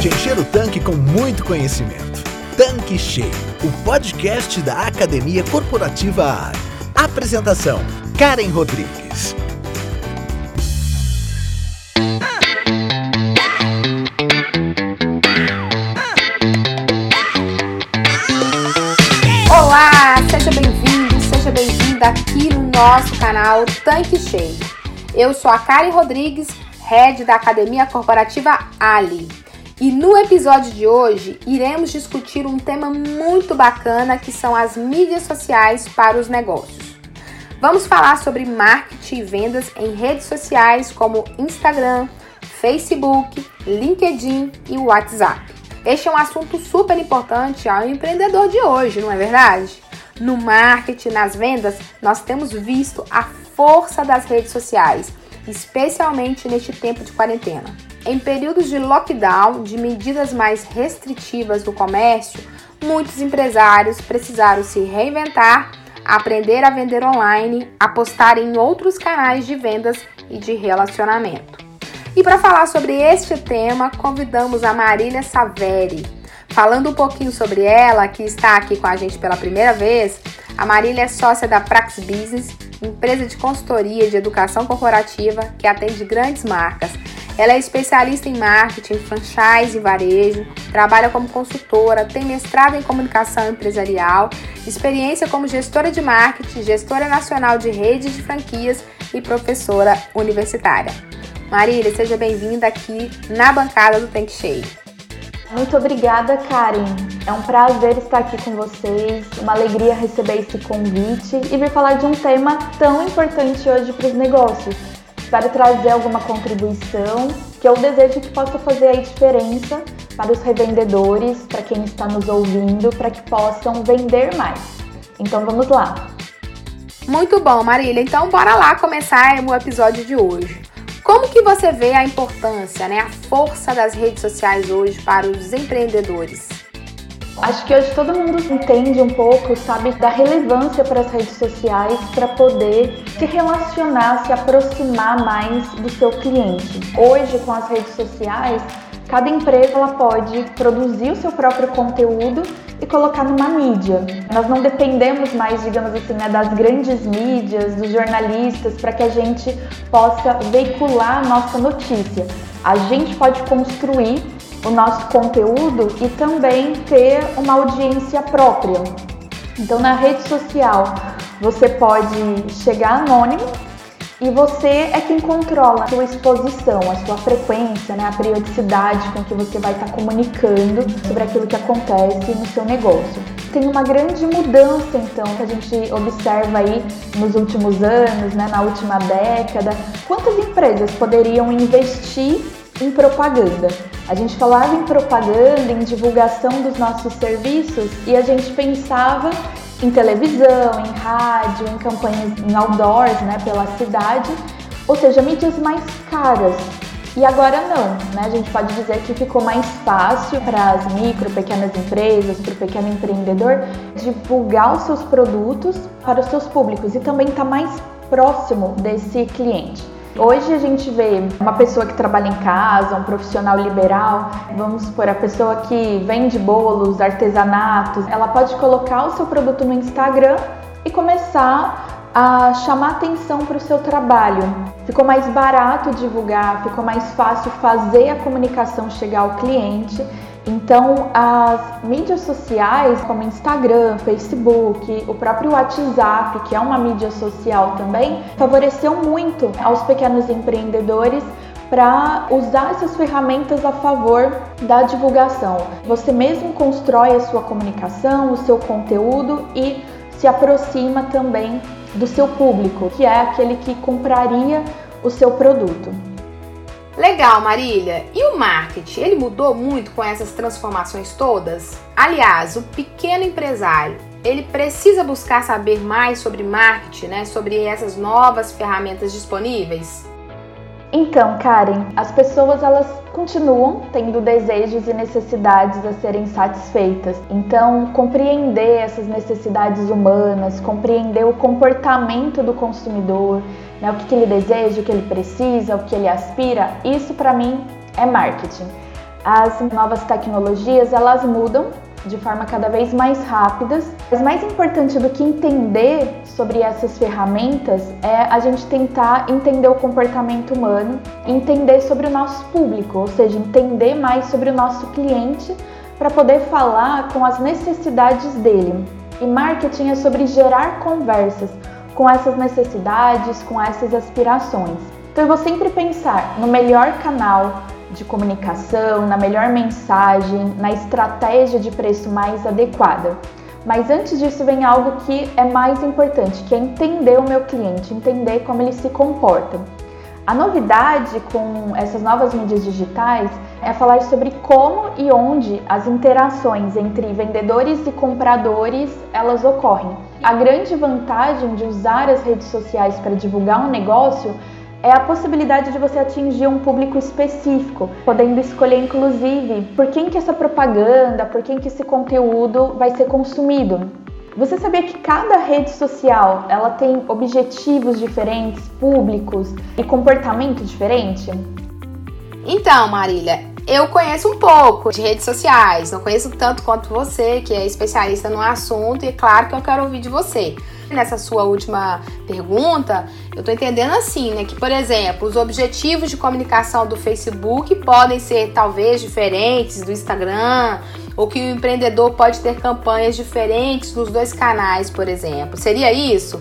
de encher o tanque com muito conhecimento. Tanque Cheio, o podcast da Academia Corporativa AR. Apresentação: Karen Rodrigues. Olá, seja bem-vindo, seja bem-vinda aqui no nosso canal Tanque Cheio. Eu sou a Karen Rodrigues, head da Academia Corporativa Ali. E no episódio de hoje iremos discutir um tema muito bacana que são as mídias sociais para os negócios. Vamos falar sobre marketing e vendas em redes sociais como Instagram, Facebook, LinkedIn e WhatsApp. Este é um assunto super importante ao empreendedor de hoje, não é verdade? No marketing, nas vendas, nós temos visto a força das redes sociais, especialmente neste tempo de quarentena. Em períodos de lockdown, de medidas mais restritivas do comércio, muitos empresários precisaram se reinventar, aprender a vender online, apostar em outros canais de vendas e de relacionamento. E para falar sobre este tema, convidamos a Marília Saveri. Falando um pouquinho sobre ela, que está aqui com a gente pela primeira vez, a Marília é sócia da Prax Business, empresa de consultoria de educação corporativa que atende grandes marcas. Ela é especialista em marketing, franchise e varejo, trabalha como consultora, tem mestrado em comunicação empresarial, experiência como gestora de marketing, gestora nacional de redes de franquias e professora universitária. Marília, seja bem-vinda aqui na bancada do Tank Cheio. Muito obrigada, Karen. É um prazer estar aqui com vocês, uma alegria receber esse convite e vir falar de um tema tão importante hoje para os negócios. Espero trazer alguma contribuição que eu desejo que possa fazer a diferença para os revendedores, para quem está nos ouvindo, para que possam vender mais. Então vamos lá. Muito bom, Marília. Então bora lá começar o episódio de hoje. Como que você vê a importância, né, a força das redes sociais hoje para os empreendedores? Acho que hoje todo mundo entende um pouco, sabe, da relevância para as redes sociais para poder se relacionar, se aproximar mais do seu cliente. Hoje, com as redes sociais, Cada empresa ela pode produzir o seu próprio conteúdo e colocar numa mídia. Nós não dependemos mais, digamos assim, né, das grandes mídias, dos jornalistas, para que a gente possa veicular a nossa notícia. A gente pode construir o nosso conteúdo e também ter uma audiência própria. Então, na rede social, você pode chegar anônimo e você é quem controla a sua exposição, a sua frequência, né, a periodicidade com que você vai estar comunicando sobre aquilo que acontece no seu negócio. Tem uma grande mudança, então, que a gente observa aí nos últimos anos, né, na última década. Quantas empresas poderiam investir em propaganda? A gente falava em propaganda, em divulgação dos nossos serviços e a gente pensava em televisão, em rádio, em campanhas em outdoors, né, pela cidade, ou seja, mídias mais caras. E agora não, né? A gente pode dizer que ficou mais fácil para as micro, pequenas empresas, para o pequeno empreendedor divulgar os seus produtos para os seus públicos e também está mais próximo desse cliente. Hoje a gente vê uma pessoa que trabalha em casa, um profissional liberal, vamos supor, a pessoa que vende bolos, artesanatos, ela pode colocar o seu produto no Instagram e começar a chamar atenção para o seu trabalho. Ficou mais barato divulgar, ficou mais fácil fazer a comunicação chegar ao cliente então, as mídias sociais, como Instagram, Facebook, o próprio WhatsApp, que é uma mídia social também, favoreceu muito aos pequenos empreendedores para usar essas ferramentas a favor da divulgação. Você mesmo constrói a sua comunicação, o seu conteúdo e se aproxima também do seu público, que é aquele que compraria o seu produto. Legal, Marília. E o marketing? Ele mudou muito com essas transformações todas? Aliás, o pequeno empresário, ele precisa buscar saber mais sobre marketing, né? Sobre essas novas ferramentas disponíveis? Então, Karen, as pessoas elas continuam tendo desejos e necessidades a serem satisfeitas. Então, compreender essas necessidades humanas, compreender o comportamento do consumidor, né, o que, que ele deseja, o que ele precisa, o que ele aspira, isso para mim é marketing. As novas tecnologias, elas mudam de forma cada vez mais rápidas. Mas mais importante do que entender sobre essas ferramentas é a gente tentar entender o comportamento humano, entender sobre o nosso público, ou seja, entender mais sobre o nosso cliente para poder falar com as necessidades dele. E marketing é sobre gerar conversas com essas necessidades, com essas aspirações. Então eu vou sempre pensar no melhor canal, de comunicação, na melhor mensagem, na estratégia de preço mais adequada. Mas antes disso vem algo que é mais importante, que é entender o meu cliente, entender como ele se comporta. A novidade com essas novas mídias digitais é falar sobre como e onde as interações entre vendedores e compradores elas ocorrem. A grande vantagem de usar as redes sociais para divulgar um negócio é a possibilidade de você atingir um público específico, podendo escolher inclusive por quem que essa propaganda, por quem que esse conteúdo vai ser consumido. Você sabia que cada rede social ela tem objetivos diferentes, públicos e comportamento diferente? Então, Marília, eu conheço um pouco de redes sociais, não conheço tanto quanto você, que é especialista no assunto, e é claro que eu quero ouvir de você. Nessa sua última pergunta, eu tô entendendo assim, né? Que, por exemplo, os objetivos de comunicação do Facebook podem ser talvez diferentes do Instagram, ou que o empreendedor pode ter campanhas diferentes nos dois canais, por exemplo. Seria isso?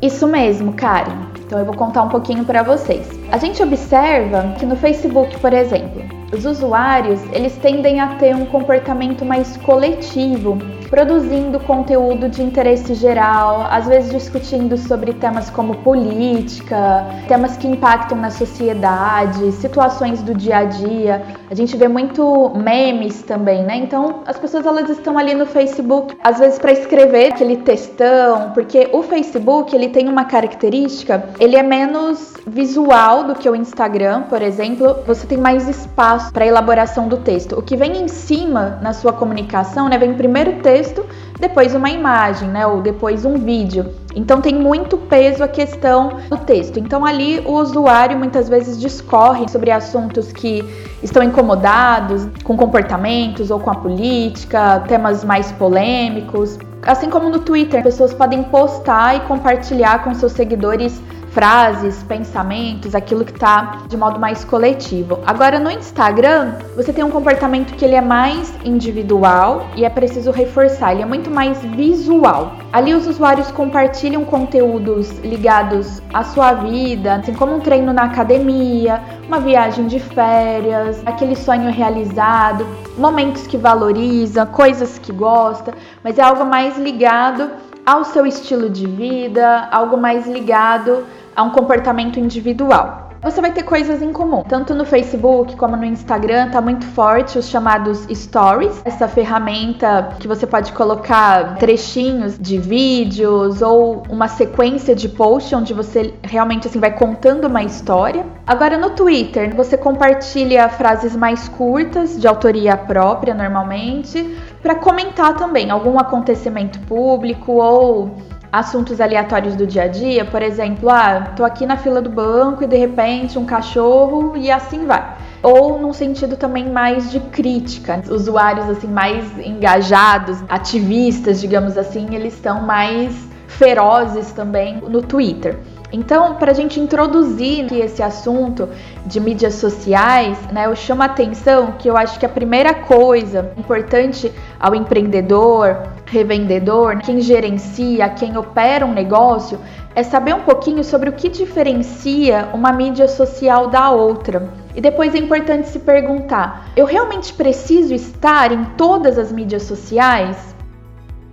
Isso mesmo, Karen. Então eu vou contar um pouquinho para vocês. A gente observa que no Facebook, por exemplo, os usuários eles tendem a ter um comportamento mais coletivo produzindo conteúdo de interesse geral, às vezes discutindo sobre temas como política, temas que impactam na sociedade, situações do dia a dia. A gente vê muito memes também, né? Então, as pessoas elas estão ali no Facebook, às vezes para escrever aquele textão, porque o Facebook, ele tem uma característica, ele é menos visual do que o Instagram, por exemplo. Você tem mais espaço para elaboração do texto. O que vem em cima na sua comunicação, né, vem primeiro o texto texto, depois uma imagem, né? Ou depois um vídeo. Então tem muito peso a questão do texto. Então ali o usuário muitas vezes discorre sobre assuntos que estão incomodados com comportamentos ou com a política, temas mais polêmicos. Assim como no Twitter, pessoas podem postar e compartilhar com seus seguidores frases, pensamentos, aquilo que está de modo mais coletivo. Agora no Instagram, você tem um comportamento que ele é mais individual e é preciso reforçar, ele é muito mais visual. Ali os usuários compartilham conteúdos ligados à sua vida, assim como um treino na academia, uma viagem de férias, aquele sonho realizado, momentos que valoriza, coisas que gosta, mas é algo mais ligado ao seu estilo de vida, algo mais ligado a um comportamento individual. Você vai ter coisas em comum. Tanto no Facebook como no Instagram tá muito forte os chamados stories, essa ferramenta que você pode colocar trechinhos de vídeos ou uma sequência de posts onde você realmente assim vai contando uma história. Agora no Twitter, você compartilha frases mais curtas de autoria própria normalmente para comentar também algum acontecimento público ou assuntos aleatórios do dia a dia, por exemplo, ah, tô aqui na fila do banco e de repente um cachorro e assim vai. Ou num sentido também mais de crítica, usuários assim mais engajados, ativistas, digamos assim, eles estão mais ferozes também no Twitter. Então, para a gente introduzir esse assunto de mídias sociais, né, eu chamo a atenção que eu acho que a primeira coisa importante ao empreendedor, revendedor, quem gerencia, quem opera um negócio, é saber um pouquinho sobre o que diferencia uma mídia social da outra. E depois é importante se perguntar: eu realmente preciso estar em todas as mídias sociais?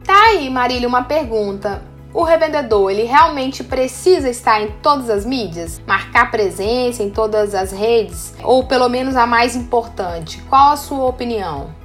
Tá aí, Marília, uma pergunta o revendedor ele realmente precisa estar em todas as mídias, marcar presença em todas as redes, ou pelo menos a mais importante? Qual a sua opinião?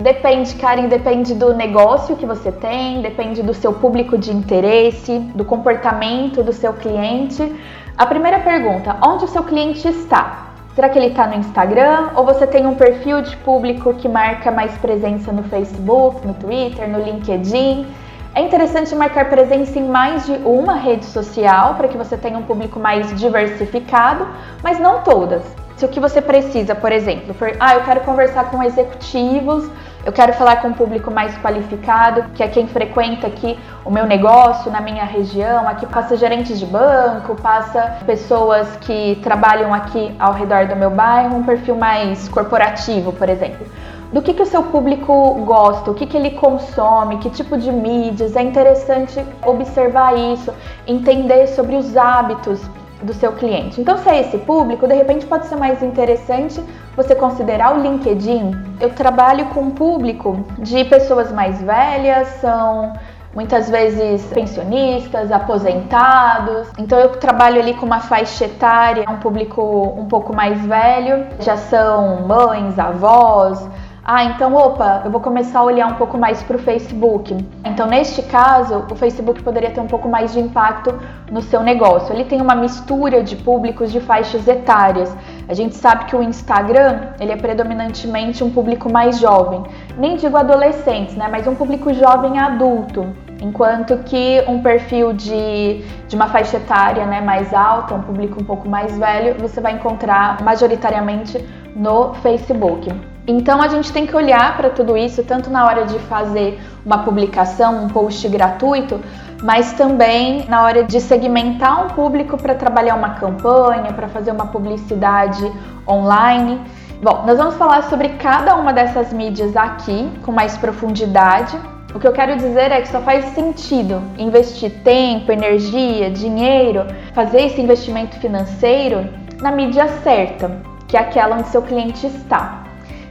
Depende, Karen, depende do negócio que você tem, depende do seu público de interesse, do comportamento do seu cliente. A primeira pergunta: onde o seu cliente está? Será que ele está no Instagram? Ou você tem um perfil de público que marca mais presença no Facebook, no Twitter, no LinkedIn? É interessante marcar presença em mais de uma rede social para que você tenha um público mais diversificado, mas não todas. Se o que você precisa, por exemplo, for, ah, eu quero conversar com executivos, eu quero falar com um público mais qualificado, que é quem frequenta aqui o meu negócio na minha região. Aqui passa gerentes de banco, passa pessoas que trabalham aqui ao redor do meu bairro, um perfil mais corporativo, por exemplo do que, que o seu público gosta, o que, que ele consome, que tipo de mídias. É interessante observar isso, entender sobre os hábitos do seu cliente. Então, se é esse público, de repente pode ser mais interessante você considerar o LinkedIn. Eu trabalho com um público de pessoas mais velhas, são muitas vezes pensionistas, aposentados. Então eu trabalho ali com uma faixa etária, um público um pouco mais velho, já são mães, avós, ah, então, opa, eu vou começar a olhar um pouco mais para o Facebook. Então, neste caso, o Facebook poderia ter um pouco mais de impacto no seu negócio. Ele tem uma mistura de públicos de faixas etárias. A gente sabe que o Instagram, ele é predominantemente um público mais jovem. Nem digo adolescentes, né, mas um público jovem adulto. Enquanto que um perfil de, de uma faixa etária né, mais alta, um público um pouco mais velho, você vai encontrar majoritariamente no Facebook. Então a gente tem que olhar para tudo isso, tanto na hora de fazer uma publicação, um post gratuito, mas também na hora de segmentar um público para trabalhar uma campanha, para fazer uma publicidade online. Bom, nós vamos falar sobre cada uma dessas mídias aqui com mais profundidade. O que eu quero dizer é que só faz sentido investir tempo, energia, dinheiro, fazer esse investimento financeiro na mídia certa, que é aquela onde seu cliente está.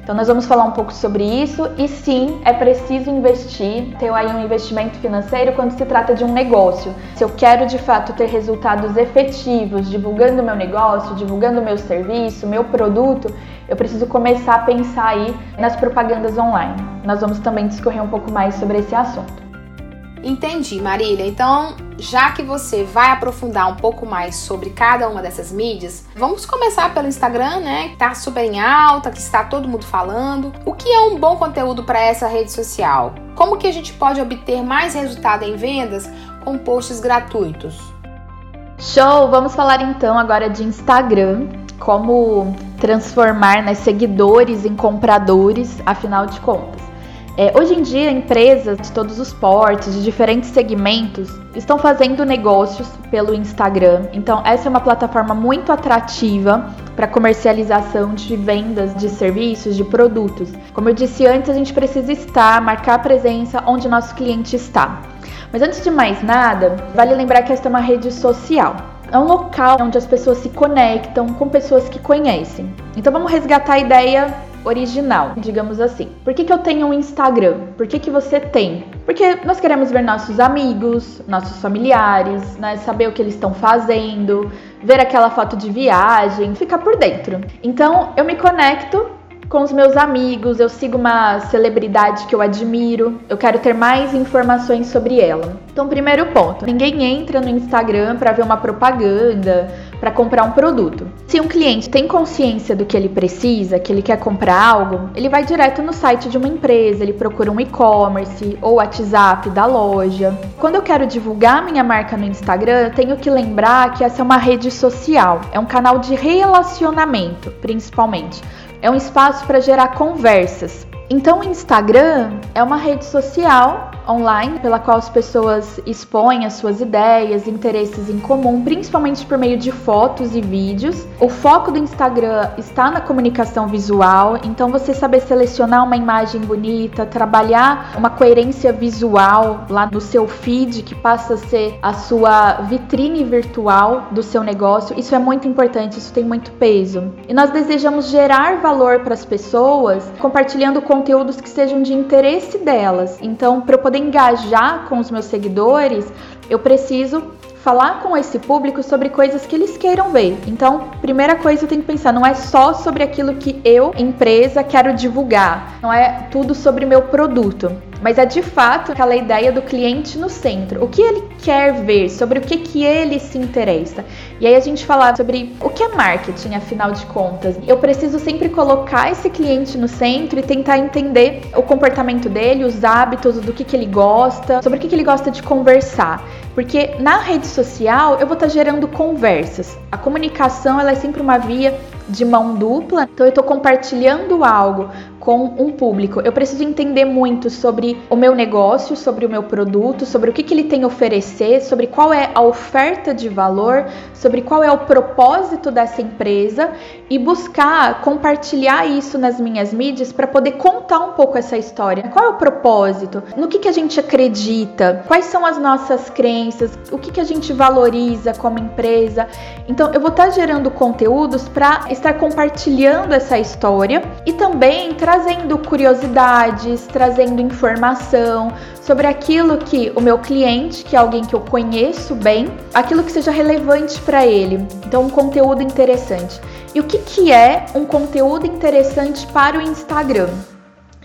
Então nós vamos falar um pouco sobre isso e sim, é preciso investir, ter aí um investimento financeiro quando se trata de um negócio. Se eu quero de fato ter resultados efetivos divulgando meu negócio, divulgando meu serviço, meu produto, eu preciso começar a pensar aí nas propagandas online. Nós vamos também discorrer um pouco mais sobre esse assunto. Entendi, Marília. Então, já que você vai aprofundar um pouco mais sobre cada uma dessas mídias, vamos começar pelo Instagram, né? Que tá super em alta, que está todo mundo falando. O que é um bom conteúdo para essa rede social? Como que a gente pode obter mais resultado em vendas com posts gratuitos? Show! Vamos falar então agora de Instagram, como transformar né, seguidores em compradores, afinal de contas. É, hoje em dia, empresas de todos os portes, de diferentes segmentos, estão fazendo negócios pelo Instagram. Então, essa é uma plataforma muito atrativa para comercialização de vendas de serviços, de produtos. Como eu disse antes, a gente precisa estar, marcar a presença onde nosso cliente está. Mas antes de mais nada, vale lembrar que esta é uma rede social. É um local onde as pessoas se conectam com pessoas que conhecem. Então vamos resgatar a ideia original, digamos assim. Por que, que eu tenho um Instagram? Por que, que você tem? Porque nós queremos ver nossos amigos, nossos familiares, né? Saber o que eles estão fazendo, ver aquela foto de viagem, ficar por dentro. Então eu me conecto com os meus amigos, eu sigo uma celebridade que eu admiro, eu quero ter mais informações sobre ela. Então, primeiro ponto: ninguém entra no Instagram para ver uma propaganda, para comprar um produto. Se um cliente tem consciência do que ele precisa, que ele quer comprar algo, ele vai direto no site de uma empresa, ele procura um e-commerce ou WhatsApp da loja. Quando eu quero divulgar minha marca no Instagram, tenho que lembrar que essa é uma rede social, é um canal de relacionamento, principalmente. É um espaço para gerar conversas. Então, o Instagram é uma rede social online pela qual as pessoas expõem as suas ideias, interesses em comum, principalmente por meio de fotos e vídeos. O foco do Instagram está na comunicação visual, então você saber selecionar uma imagem bonita, trabalhar uma coerência visual lá no seu feed, que passa a ser a sua vitrine virtual do seu negócio, isso é muito importante, isso tem muito peso. E nós desejamos gerar valor para as pessoas compartilhando com conteúdos que sejam de interesse delas. Então, para eu poder engajar com os meus seguidores, eu preciso falar com esse público sobre coisas que eles queiram ver. Então, primeira coisa eu tenho que pensar, não é só sobre aquilo que eu, empresa, quero divulgar, não é tudo sobre meu produto, mas é de fato aquela ideia do cliente no centro. O que ele quer ver, sobre o que, que ele se interessa. E aí a gente falar sobre o que é marketing, afinal de contas. Eu preciso sempre colocar esse cliente no centro e tentar entender o comportamento dele, os hábitos, do que, que ele gosta, sobre o que, que ele gosta de conversar. Porque na rede social eu vou estar gerando conversas. A comunicação ela é sempre uma via de mão dupla. Então eu estou compartilhando algo com um público. Eu preciso entender muito sobre o meu negócio, sobre o meu produto, sobre o que, que ele tem a oferecer, sobre qual é a oferta de valor, sobre qual é o propósito dessa empresa e buscar compartilhar isso nas minhas mídias para poder contar um pouco essa história. Qual é o propósito? No que, que a gente acredita? Quais são as nossas crenças? O que, que a gente valoriza como empresa? Então, eu vou estar gerando conteúdos para estar compartilhando essa história e também trazendo curiosidades, trazendo informação sobre aquilo que o meu cliente, que é alguém que eu conheço bem, aquilo que seja relevante para ele. Então, um conteúdo interessante. E o que, que é um conteúdo interessante para o Instagram?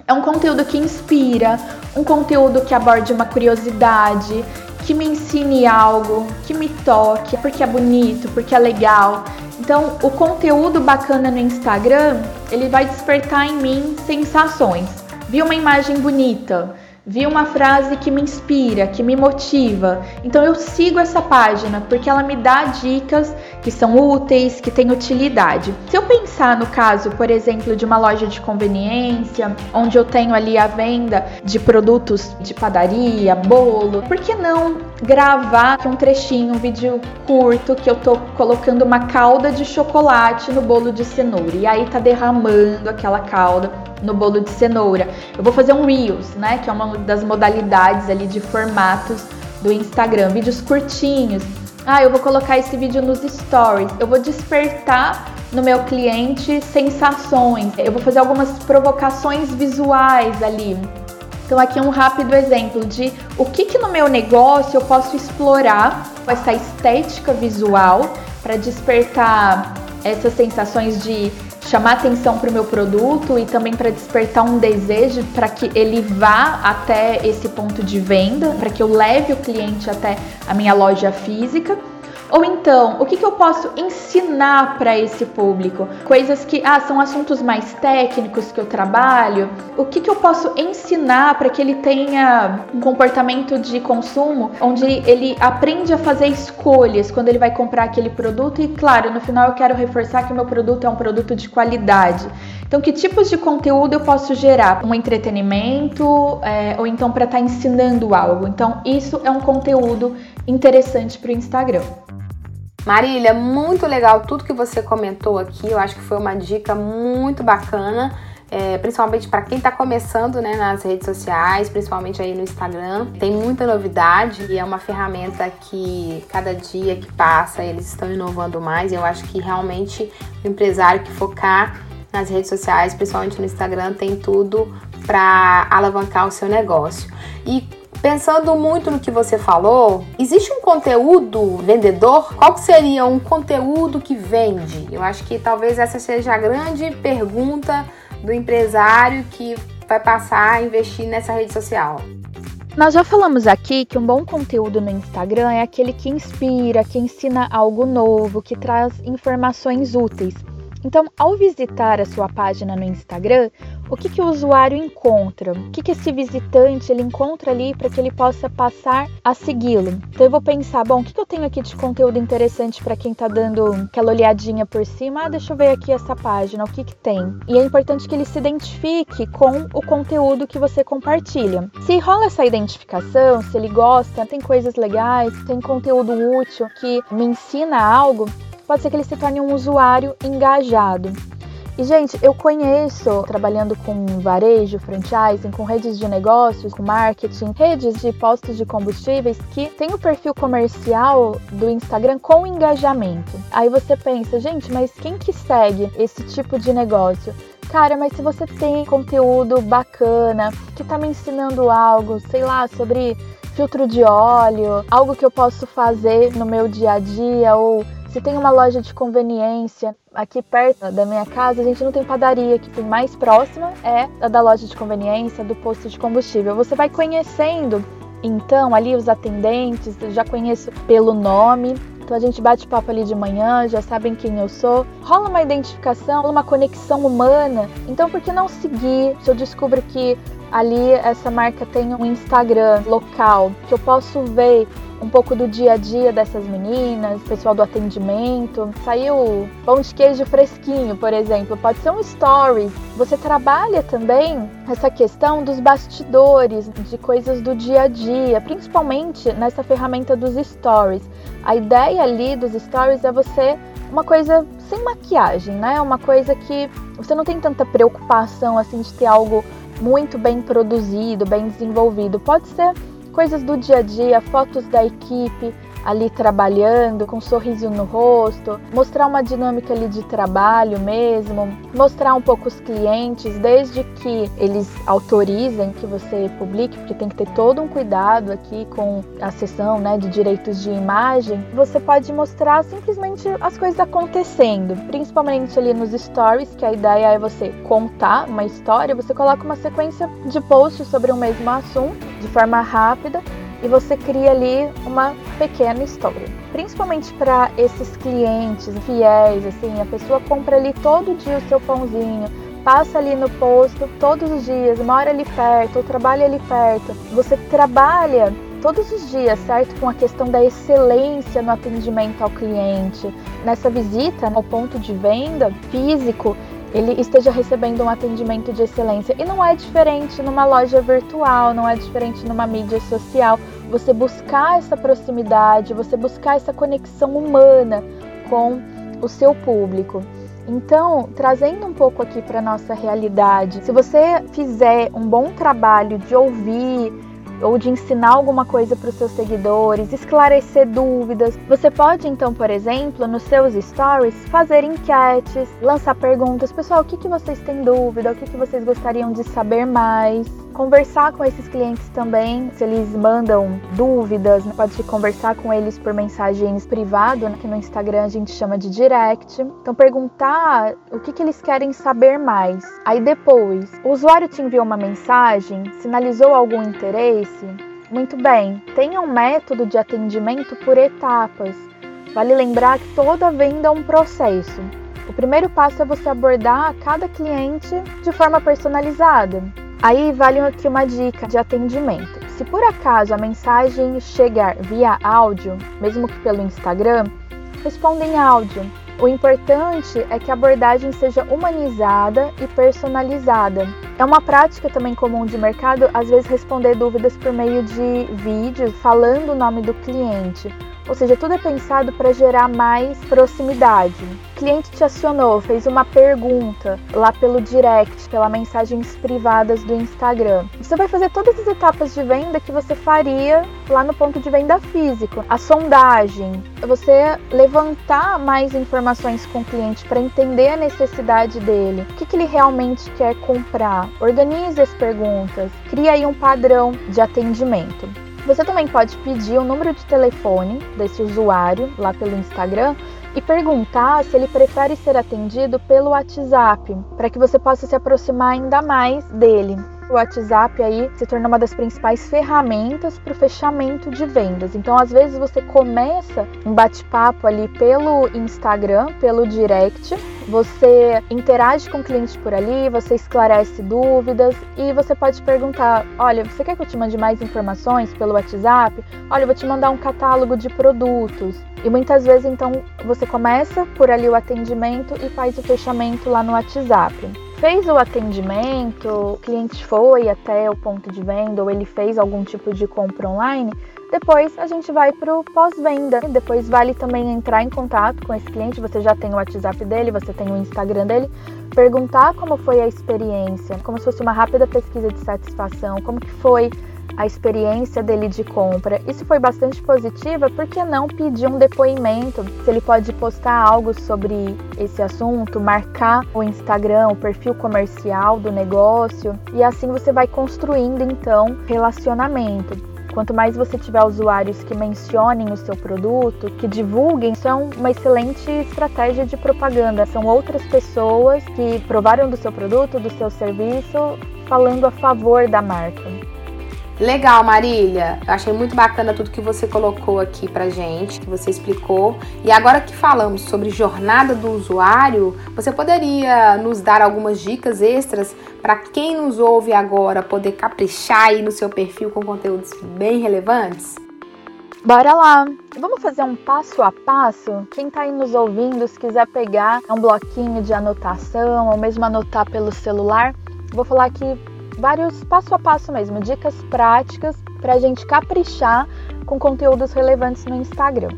É um conteúdo que inspira, um conteúdo que aborde uma curiosidade, que me ensine algo, que me toque, porque é bonito, porque é legal. Então, o conteúdo bacana no Instagram, ele vai despertar em mim sensações. Vi uma imagem bonita, vi uma frase que me inspira, que me motiva. Então eu sigo essa página porque ela me dá dicas que são úteis, que têm utilidade. Se eu pensar no caso, por exemplo, de uma loja de conveniência, onde eu tenho ali a venda de produtos de padaria, bolo, por que não gravar um trechinho, um vídeo curto que eu tô colocando uma calda de chocolate no bolo de cenoura e aí tá derramando aquela calda no bolo de cenoura. Eu vou fazer um Reels, né, que é uma das modalidades ali de formatos do Instagram, vídeos curtinhos. Ah, eu vou colocar esse vídeo nos stories. Eu vou despertar no meu cliente sensações. Eu vou fazer algumas provocações visuais ali. Então aqui é um rápido exemplo de o que, que no meu negócio eu posso explorar essa estética visual para despertar essas sensações de chamar atenção para o meu produto e também para despertar um desejo para que ele vá até esse ponto de venda, para que eu leve o cliente até a minha loja física. Ou então, o que, que eu posso ensinar para esse público? Coisas que ah, são assuntos mais técnicos que eu trabalho. O que, que eu posso ensinar para que ele tenha um comportamento de consumo onde ele aprende a fazer escolhas quando ele vai comprar aquele produto? E claro, no final eu quero reforçar que o meu produto é um produto de qualidade. Então, que tipos de conteúdo eu posso gerar? Um entretenimento é, ou então para estar tá ensinando algo? Então, isso é um conteúdo interessante para o Instagram. Marília, muito legal tudo que você comentou aqui. Eu acho que foi uma dica muito bacana, é, principalmente para quem está começando né, nas redes sociais, principalmente aí no Instagram. Tem muita novidade e é uma ferramenta que cada dia que passa eles estão inovando mais. Eu acho que realmente o empresário que focar nas redes sociais, principalmente no Instagram, tem tudo para alavancar o seu negócio. E Pensando muito no que você falou, existe um conteúdo vendedor? Qual seria um conteúdo que vende? Eu acho que talvez essa seja a grande pergunta do empresário que vai passar a investir nessa rede social. Nós já falamos aqui que um bom conteúdo no Instagram é aquele que inspira, que ensina algo novo, que traz informações úteis. Então, ao visitar a sua página no Instagram, o que, que o usuário encontra? O que, que esse visitante ele encontra ali para que ele possa passar a segui-lo? Então, eu vou pensar, bom, o que, que eu tenho aqui de conteúdo interessante para quem está dando aquela olhadinha por cima? Ah, deixa eu ver aqui essa página, o que, que tem? E é importante que ele se identifique com o conteúdo que você compartilha. Se rola essa identificação, se ele gosta, tem coisas legais, tem conteúdo útil que me ensina algo, pode ser que ele se torne um usuário engajado. E, gente, eu conheço, trabalhando com varejo, franchising, com redes de negócios, com marketing, redes de postos de combustíveis que tem o perfil comercial do Instagram com engajamento. Aí você pensa, gente, mas quem que segue esse tipo de negócio? Cara, mas se você tem conteúdo bacana, que tá me ensinando algo, sei lá, sobre filtro de óleo, algo que eu posso fazer no meu dia a dia ou se tem uma loja de conveniência aqui perto da minha casa, a gente não tem padaria, que tem mais próxima é a da loja de conveniência, do posto de combustível. Você vai conhecendo então ali os atendentes, eu já conheço pelo nome. Então a gente bate papo ali de manhã, já sabem quem eu sou. Rola uma identificação, uma conexão humana. Então por que não seguir? Se eu descubro que ali essa marca tem um Instagram local que eu posso ver um pouco do dia a dia dessas meninas, pessoal do atendimento. Saiu pão de queijo fresquinho, por exemplo, pode ser um story. Você trabalha também essa questão dos bastidores, de coisas do dia a dia, principalmente nessa ferramenta dos stories. A ideia ali dos stories é você uma coisa sem maquiagem, né? Uma coisa que você não tem tanta preocupação assim de ter algo muito bem produzido, bem desenvolvido. Pode ser coisas do dia a dia, fotos da equipe, ali trabalhando, com um sorriso no rosto, mostrar uma dinâmica ali de trabalho mesmo, mostrar um pouco os clientes, desde que eles autorizem que você publique, porque tem que ter todo um cuidado aqui com a sessão né, de direitos de imagem, você pode mostrar simplesmente as coisas acontecendo, principalmente ali nos stories, que a ideia é você contar uma história, você coloca uma sequência de posts sobre o mesmo assunto de forma rápida e você cria ali uma pequena história. Principalmente para esses clientes fiéis, assim, a pessoa compra ali todo dia o seu pãozinho, passa ali no posto todos os dias, mora ali perto, ou trabalha ali perto. Você trabalha todos os dias, certo? Com a questão da excelência no atendimento ao cliente. Nessa visita ao ponto de venda físico, ele esteja recebendo um atendimento de excelência. E não é diferente numa loja virtual, não é diferente numa mídia social. Você buscar essa proximidade, você buscar essa conexão humana com o seu público. Então, trazendo um pouco aqui para nossa realidade, se você fizer um bom trabalho de ouvir, ou de ensinar alguma coisa para os seus seguidores, esclarecer dúvidas. Você pode então, por exemplo, nos seus stories fazer enquetes, lançar perguntas, pessoal, o que, que vocês têm dúvida, o que, que vocês gostariam de saber mais conversar com esses clientes também, se eles mandam dúvidas, né? pode conversar com eles por mensagens privado, né? que no Instagram a gente chama de direct. Então perguntar o que, que eles querem saber mais. Aí depois, o usuário te enviou uma mensagem, sinalizou algum interesse. Muito bem, tenha um método de atendimento por etapas. Vale lembrar que toda venda é um processo. O primeiro passo é você abordar cada cliente de forma personalizada. Aí vale aqui uma dica de atendimento. Se por acaso a mensagem chegar via áudio, mesmo que pelo Instagram, responda em áudio. O importante é que a abordagem seja humanizada e personalizada. É uma prática também comum de mercado, às vezes, responder dúvidas por meio de vídeos falando o nome do cliente ou seja, tudo é pensado para gerar mais proximidade. O cliente te acionou, fez uma pergunta lá pelo direct, pela mensagens privadas do Instagram. Você vai fazer todas as etapas de venda que você faria lá no ponto de venda físico. A sondagem, você levantar mais informações com o cliente para entender a necessidade dele, o que, que ele realmente quer comprar. Organize as perguntas, cria aí um padrão de atendimento. Você também pode pedir o número de telefone desse usuário lá pelo Instagram e perguntar se ele prefere ser atendido pelo WhatsApp, para que você possa se aproximar ainda mais dele. O WhatsApp aí se torna uma das principais ferramentas para o fechamento de vendas. Então, às vezes você começa um bate-papo ali pelo Instagram, pelo direct, você interage com o cliente por ali, você esclarece dúvidas e você pode perguntar: olha, você quer que eu te mande mais informações pelo WhatsApp? Olha, eu vou te mandar um catálogo de produtos. E muitas vezes, então, você começa por ali o atendimento e faz o fechamento lá no WhatsApp. Fez o atendimento, o cliente foi até o ponto de venda ou ele fez algum tipo de compra online, depois a gente vai para o pós-venda. Depois vale também entrar em contato com esse cliente. Você já tem o WhatsApp dele, você tem o Instagram dele. Perguntar como foi a experiência, como se fosse uma rápida pesquisa de satisfação, como que foi a experiência dele de compra. E se foi bastante positiva, por que não pedir um depoimento? Se ele pode postar algo sobre esse assunto, marcar o Instagram, o perfil comercial do negócio, e assim você vai construindo então relacionamento. Quanto mais você tiver usuários que mencionem o seu produto, que divulguem, isso é uma excelente estratégia de propaganda. São outras pessoas que provaram do seu produto, do seu serviço, falando a favor da marca. Legal, Marília. Eu achei muito bacana tudo que você colocou aqui pra gente, que você explicou. E agora que falamos sobre jornada do usuário, você poderia nos dar algumas dicas extras para quem nos ouve agora poder caprichar aí no seu perfil com conteúdos bem relevantes? Bora lá! Vamos fazer um passo a passo? Quem está aí nos ouvindo, se quiser pegar um bloquinho de anotação ou mesmo anotar pelo celular, vou falar aqui vários passo a passo mesmo, dicas práticas para a gente caprichar com conteúdos relevantes no Instagram.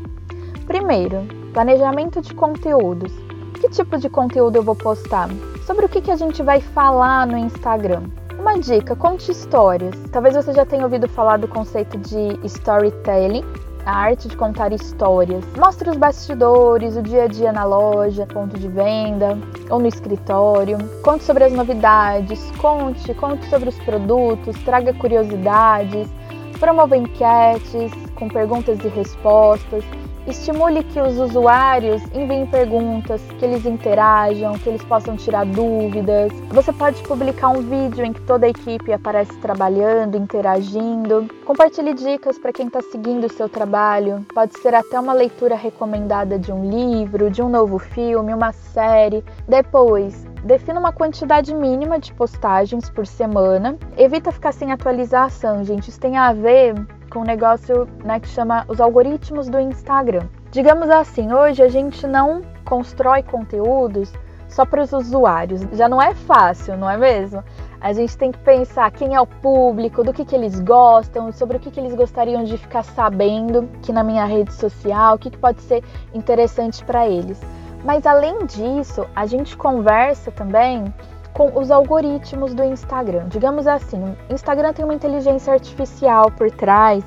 Primeiro, planejamento de conteúdos. Que tipo de conteúdo eu vou postar? Sobre o que, que a gente vai falar no Instagram? Uma dica: conte histórias. Talvez você já tenha ouvido falar do conceito de storytelling, a arte de contar histórias. Mostre os bastidores, o dia a dia na loja, ponto de venda ou no escritório. Conte sobre as novidades, conte, conte sobre os produtos, traga curiosidades, promova enquetes com perguntas e respostas Estimule que os usuários enviem perguntas, que eles interajam, que eles possam tirar dúvidas. Você pode publicar um vídeo em que toda a equipe aparece trabalhando, interagindo. Compartilhe dicas para quem está seguindo o seu trabalho. Pode ser até uma leitura recomendada de um livro, de um novo filme, uma série. Depois, Defina uma quantidade mínima de postagens por semana. Evita ficar sem atualização, gente. Isso tem a ver com um negócio né, que chama os algoritmos do Instagram. Digamos assim, hoje a gente não constrói conteúdos só para os usuários. Já não é fácil, não é mesmo? A gente tem que pensar quem é o público, do que, que eles gostam, sobre o que, que eles gostariam de ficar sabendo aqui na minha rede social, o que, que pode ser interessante para eles. Mas além disso, a gente conversa também com os algoritmos do Instagram. Digamos assim, o Instagram tem uma inteligência artificial por trás,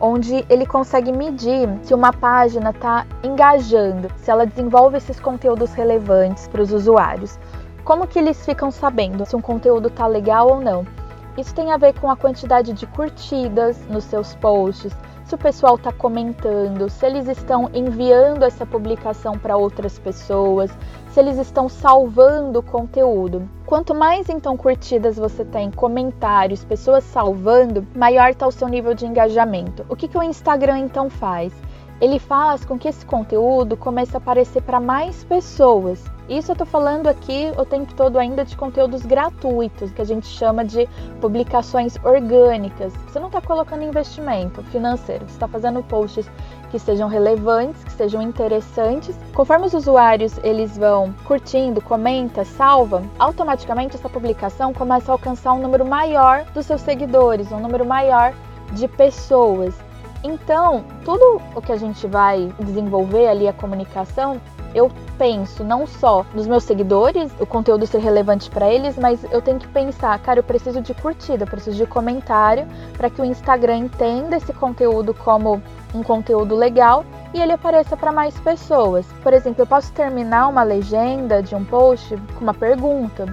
onde ele consegue medir se uma página está engajando, se ela desenvolve esses conteúdos relevantes para os usuários. Como que eles ficam sabendo se um conteúdo está legal ou não? Isso tem a ver com a quantidade de curtidas nos seus posts, se o pessoal está comentando, se eles estão enviando essa publicação para outras pessoas, se eles estão salvando conteúdo. Quanto mais então curtidas você tem, comentários, pessoas salvando, maior está o seu nível de engajamento. O que, que o Instagram então faz? Ele faz com que esse conteúdo comece a aparecer para mais pessoas. Isso eu estou falando aqui o tempo todo ainda de conteúdos gratuitos, que a gente chama de publicações orgânicas. Você não está colocando investimento financeiro, você está fazendo posts que sejam relevantes, que sejam interessantes. Conforme os usuários eles vão curtindo, comenta, salva, automaticamente essa publicação começa a alcançar um número maior dos seus seguidores, um número maior de pessoas. Então, tudo o que a gente vai desenvolver ali a comunicação eu penso não só nos meus seguidores, o conteúdo ser relevante para eles, mas eu tenho que pensar, cara, eu preciso de curtida, eu preciso de comentário para que o Instagram entenda esse conteúdo como um conteúdo legal e ele apareça para mais pessoas. Por exemplo, eu posso terminar uma legenda de um post com uma pergunta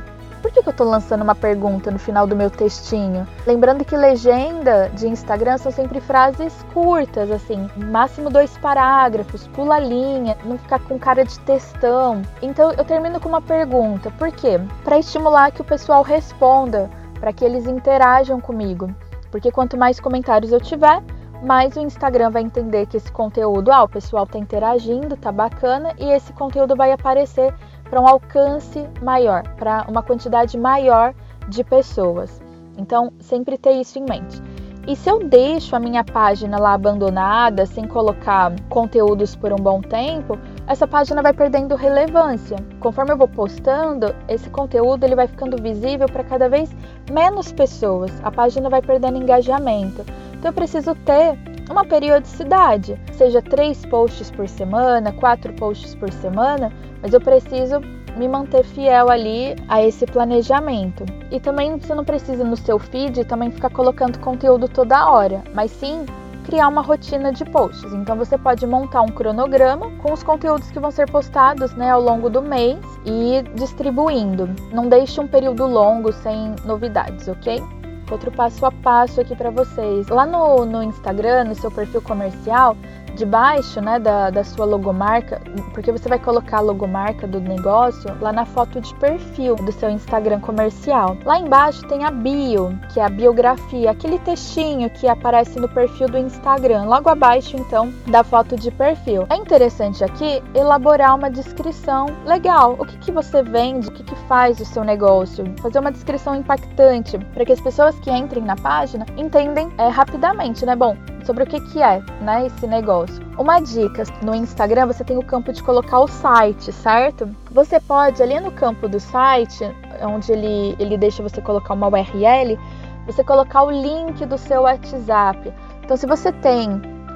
por que, que eu estou lançando uma pergunta no final do meu textinho? Lembrando que legenda de Instagram são sempre frases curtas, assim, máximo dois parágrafos, pula a linha, não ficar com cara de textão. Então eu termino com uma pergunta. Por quê? Para estimular que o pessoal responda, para que eles interajam comigo. Porque quanto mais comentários eu tiver, mais o Instagram vai entender que esse conteúdo, ah, o pessoal está interagindo, tá bacana, e esse conteúdo vai aparecer para um alcance maior, para uma quantidade maior de pessoas. Então, sempre ter isso em mente. E se eu deixo a minha página lá abandonada, sem colocar conteúdos por um bom tempo, essa página vai perdendo relevância. Conforme eu vou postando, esse conteúdo ele vai ficando visível para cada vez menos pessoas. A página vai perdendo engajamento. Então eu preciso ter uma periodicidade, seja três posts por semana, quatro posts por semana, mas eu preciso me manter fiel ali a esse planejamento. E também você não precisa no seu feed também ficar colocando conteúdo toda hora, mas sim criar uma rotina de posts. Então você pode montar um cronograma com os conteúdos que vão ser postados né, ao longo do mês e distribuindo. Não deixe um período longo sem novidades, ok? Outro passo a passo aqui para vocês. Lá no, no Instagram, no seu perfil comercial, debaixo né, da, da sua logomarca, porque você vai colocar a logomarca do negócio lá na foto de perfil do seu Instagram comercial. Lá embaixo tem a bio, que é a biografia, aquele textinho que aparece no perfil do Instagram, logo abaixo então da foto de perfil. É interessante aqui elaborar uma descrição legal. O que, que você vende, o que, que faz o seu negócio, fazer uma descrição impactante para que as pessoas que entrem na página entendem é, rapidamente, né? Bom, sobre o que, que é né, esse negócio. Uma dica: no Instagram você tem o campo de colocar o site, certo? Você pode, ali no campo do site, onde ele, ele deixa você colocar uma URL, você colocar o link do seu WhatsApp. Então, se você tem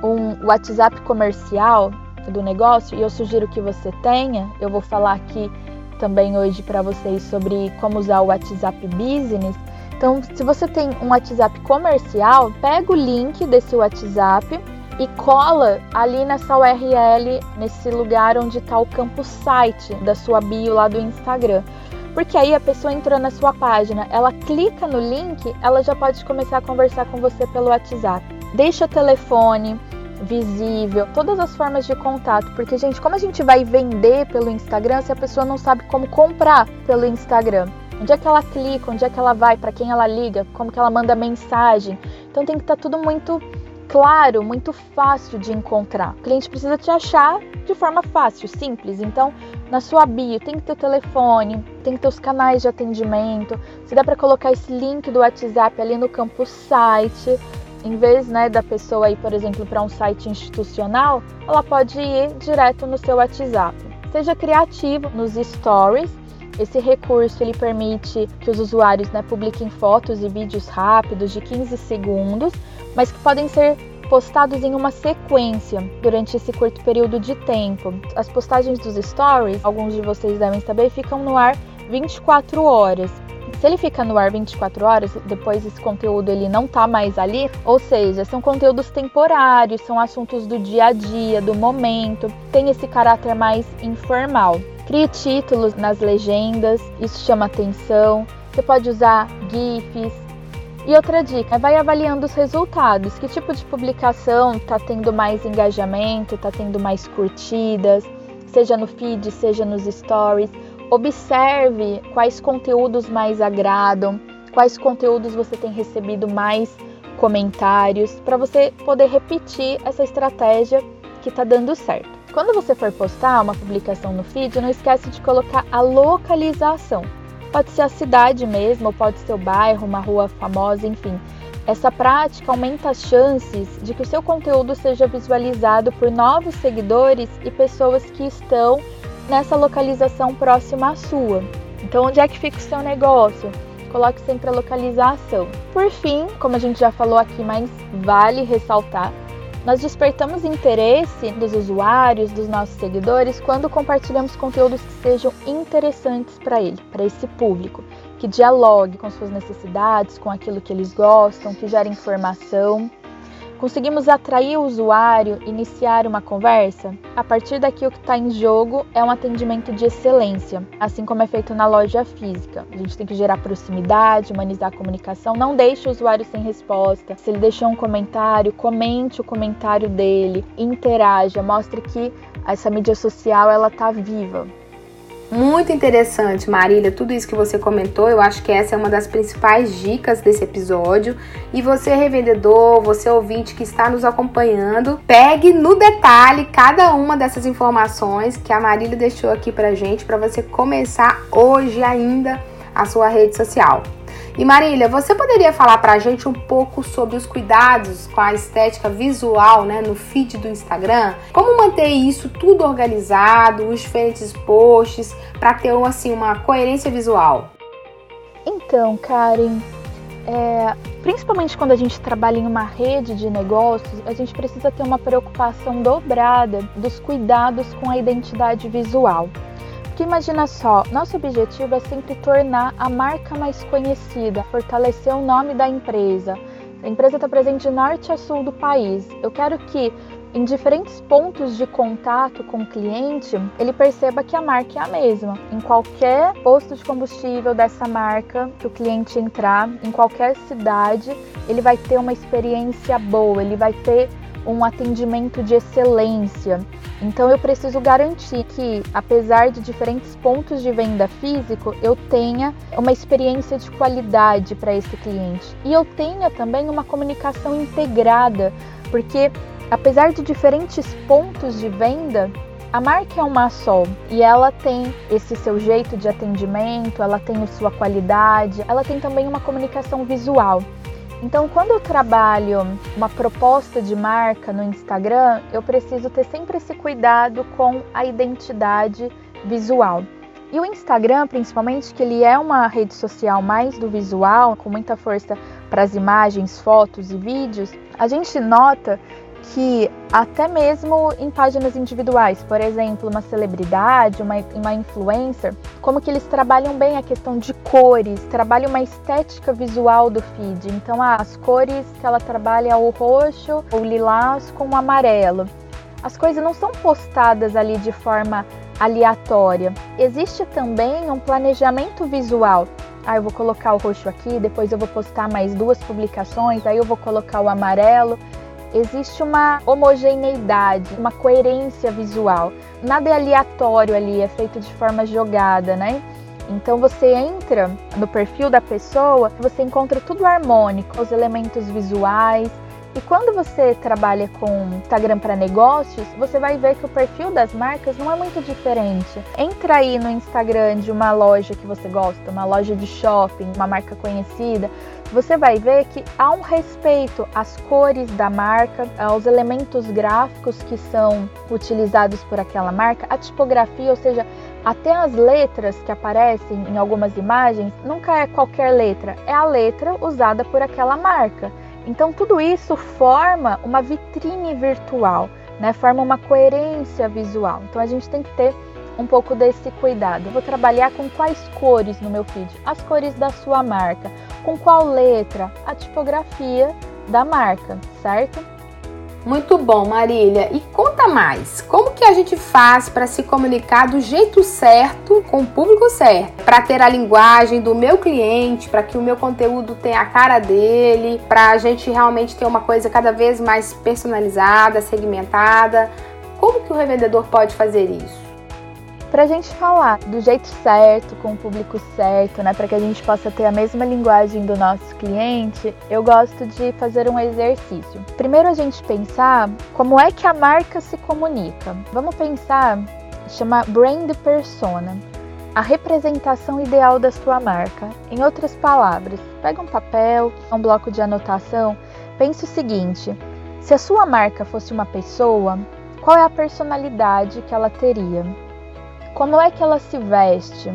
um WhatsApp comercial do negócio, e eu sugiro que você tenha, eu vou falar aqui também hoje para vocês sobre como usar o WhatsApp Business. Então, se você tem um WhatsApp comercial, pega o link desse WhatsApp e cola ali nessa URL, nesse lugar onde está o campo site da sua bio lá do Instagram. Porque aí a pessoa entrou na sua página, ela clica no link, ela já pode começar a conversar com você pelo WhatsApp. Deixa o telefone visível, todas as formas de contato, porque gente, como a gente vai vender pelo Instagram se a pessoa não sabe como comprar pelo Instagram? Onde é que ela clica, onde é que ela vai, para quem ela liga, como que ela manda mensagem. Então tem que estar tá tudo muito claro, muito fácil de encontrar. O cliente precisa te achar de forma fácil, simples. Então, na sua bio tem que ter o telefone, tem que ter os canais de atendimento. Se dá para colocar esse link do WhatsApp ali no campo site, em vez né, da pessoa ir, por exemplo, para um site institucional, ela pode ir direto no seu WhatsApp. Seja criativo nos stories esse recurso ele permite que os usuários né, publiquem fotos e vídeos rápidos de 15 segundos, mas que podem ser postados em uma sequência durante esse curto período de tempo. As postagens dos stories, alguns de vocês devem saber, ficam no ar 24 horas. Se ele fica no ar 24 horas, depois esse conteúdo ele não tá mais ali, ou seja, são conteúdos temporários, são assuntos do dia a dia, do momento, tem esse caráter mais informal. Crie títulos nas legendas, isso chama atenção. Você pode usar GIFs. E outra dica, vai avaliando os resultados. Que tipo de publicação está tendo mais engajamento, está tendo mais curtidas, seja no feed, seja nos stories. Observe quais conteúdos mais agradam, quais conteúdos você tem recebido mais comentários, para você poder repetir essa estratégia que está dando certo. Quando você for postar uma publicação no feed, não esquece de colocar a localização. Pode ser a cidade mesmo, ou pode ser o bairro, uma rua famosa, enfim. Essa prática aumenta as chances de que o seu conteúdo seja visualizado por novos seguidores e pessoas que estão nessa localização próxima à sua. Então, onde é que fica o seu negócio? Coloque sempre a localização. Por fim, como a gente já falou aqui, mas vale ressaltar, nós despertamos interesse dos usuários, dos nossos seguidores, quando compartilhamos conteúdos que sejam interessantes para ele, para esse público, que dialogue com suas necessidades, com aquilo que eles gostam, que gere informação. Conseguimos atrair o usuário, iniciar uma conversa? A partir daqui, o que está em jogo é um atendimento de excelência, assim como é feito na loja física. A gente tem que gerar proximidade, humanizar a comunicação. Não deixe o usuário sem resposta. Se ele deixou um comentário, comente o comentário dele, interaja, mostre que essa mídia social ela está viva. Muito interessante, Marília, tudo isso que você comentou. Eu acho que essa é uma das principais dicas desse episódio. E você, revendedor, você ouvinte que está nos acompanhando, pegue no detalhe cada uma dessas informações que a Marília deixou aqui pra gente, para você começar hoje ainda a sua rede social. E Marília, você poderia falar para a gente um pouco sobre os cuidados com a estética visual né, no feed do Instagram? Como manter isso tudo organizado, os diferentes posts, para ter assim, uma coerência visual? Então, Karen, é, principalmente quando a gente trabalha em uma rede de negócios, a gente precisa ter uma preocupação dobrada dos cuidados com a identidade visual. Porque imagina só, nosso objetivo é sempre tornar a marca mais conhecida, fortalecer o nome da empresa. A empresa está presente de norte a sul do país. Eu quero que em diferentes pontos de contato com o cliente, ele perceba que a marca é a mesma. Em qualquer posto de combustível dessa marca que o cliente entrar, em qualquer cidade, ele vai ter uma experiência boa, ele vai ter um atendimento de excelência. Então eu preciso garantir que, apesar de diferentes pontos de venda físico, eu tenha uma experiência de qualidade para esse cliente e eu tenha também uma comunicação integrada, porque apesar de diferentes pontos de venda, a marca é uma só e ela tem esse seu jeito de atendimento, ela tem a sua qualidade, ela tem também uma comunicação visual. Então, quando eu trabalho uma proposta de marca no Instagram, eu preciso ter sempre esse cuidado com a identidade visual. E o Instagram, principalmente, que ele é uma rede social mais do visual, com muita força para as imagens, fotos e vídeos, a gente nota que até mesmo em páginas individuais, por exemplo, uma celebridade, uma, uma influencer, como que eles trabalham bem a questão de cores, trabalham uma estética visual do feed. Então, ah, as cores que ela trabalha o roxo, o lilás com o amarelo. As coisas não são postadas ali de forma aleatória. Existe também um planejamento visual. Ah, eu vou colocar o roxo aqui, depois eu vou postar mais duas publicações, aí eu vou colocar o amarelo existe uma homogeneidade, uma coerência visual. Nada é aleatório ali, é feito de forma jogada, né? Então você entra no perfil da pessoa, você encontra tudo harmônico, os elementos visuais, e quando você trabalha com Instagram para negócios, você vai ver que o perfil das marcas não é muito diferente. Entra aí no Instagram de uma loja que você gosta, uma loja de shopping, uma marca conhecida, você vai ver que há um respeito às cores da marca, aos elementos gráficos que são utilizados por aquela marca, a tipografia, ou seja, até as letras que aparecem em algumas imagens, nunca é qualquer letra, é a letra usada por aquela marca. Então tudo isso forma uma vitrine virtual, né? Forma uma coerência visual. Então a gente tem que ter um pouco desse cuidado. Eu vou trabalhar com quais cores no meu feed? As cores da sua marca. Com qual letra? A tipografia da marca, certo? Muito bom, Marília. E conta mais, como que a gente faz para se comunicar do jeito certo com o público certo? Para ter a linguagem do meu cliente, para que o meu conteúdo tenha a cara dele, para a gente realmente ter uma coisa cada vez mais personalizada, segmentada. Como que o revendedor pode fazer isso? Para a gente falar do jeito certo, com o público certo, né, para que a gente possa ter a mesma linguagem do nosso cliente, eu gosto de fazer um exercício. Primeiro a gente pensar como é que a marca se comunica. Vamos pensar, chama brand persona, a representação ideal da sua marca. Em outras palavras, pega um papel, um bloco de anotação, pense o seguinte: se a sua marca fosse uma pessoa, qual é a personalidade que ela teria? Como é que ela se veste?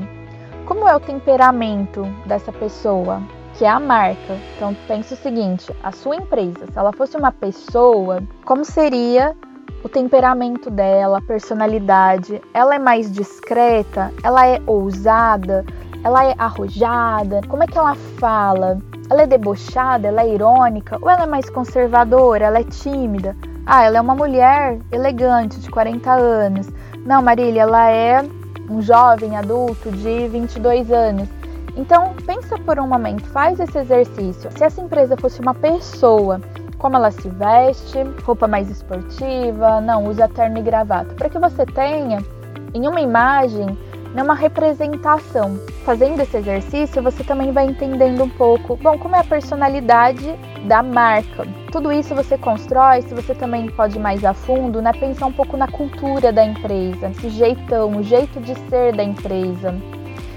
Como é o temperamento dessa pessoa? Que é a marca. Então pense o seguinte: a sua empresa, se ela fosse uma pessoa, como seria o temperamento dela, a personalidade? Ela é mais discreta? Ela é ousada? Ela é arrojada? Como é que ela fala? Ela é debochada? Ela é irônica? Ou ela é mais conservadora? Ela é tímida? Ah, ela é uma mulher elegante de 40 anos. Não, Marília, ela é um jovem adulto de 22 anos. Então, pensa por um momento, faz esse exercício. Se essa empresa fosse uma pessoa, como ela se veste, roupa mais esportiva, não usa terno e gravata, para que você tenha em uma imagem numa representação. Fazendo esse exercício, você também vai entendendo um pouco, bom, como é a personalidade da marca. Tudo isso você constrói, se você também pode ir mais a fundo, né, pensar um pouco na cultura da empresa, esse jeitão, o jeito de ser da empresa.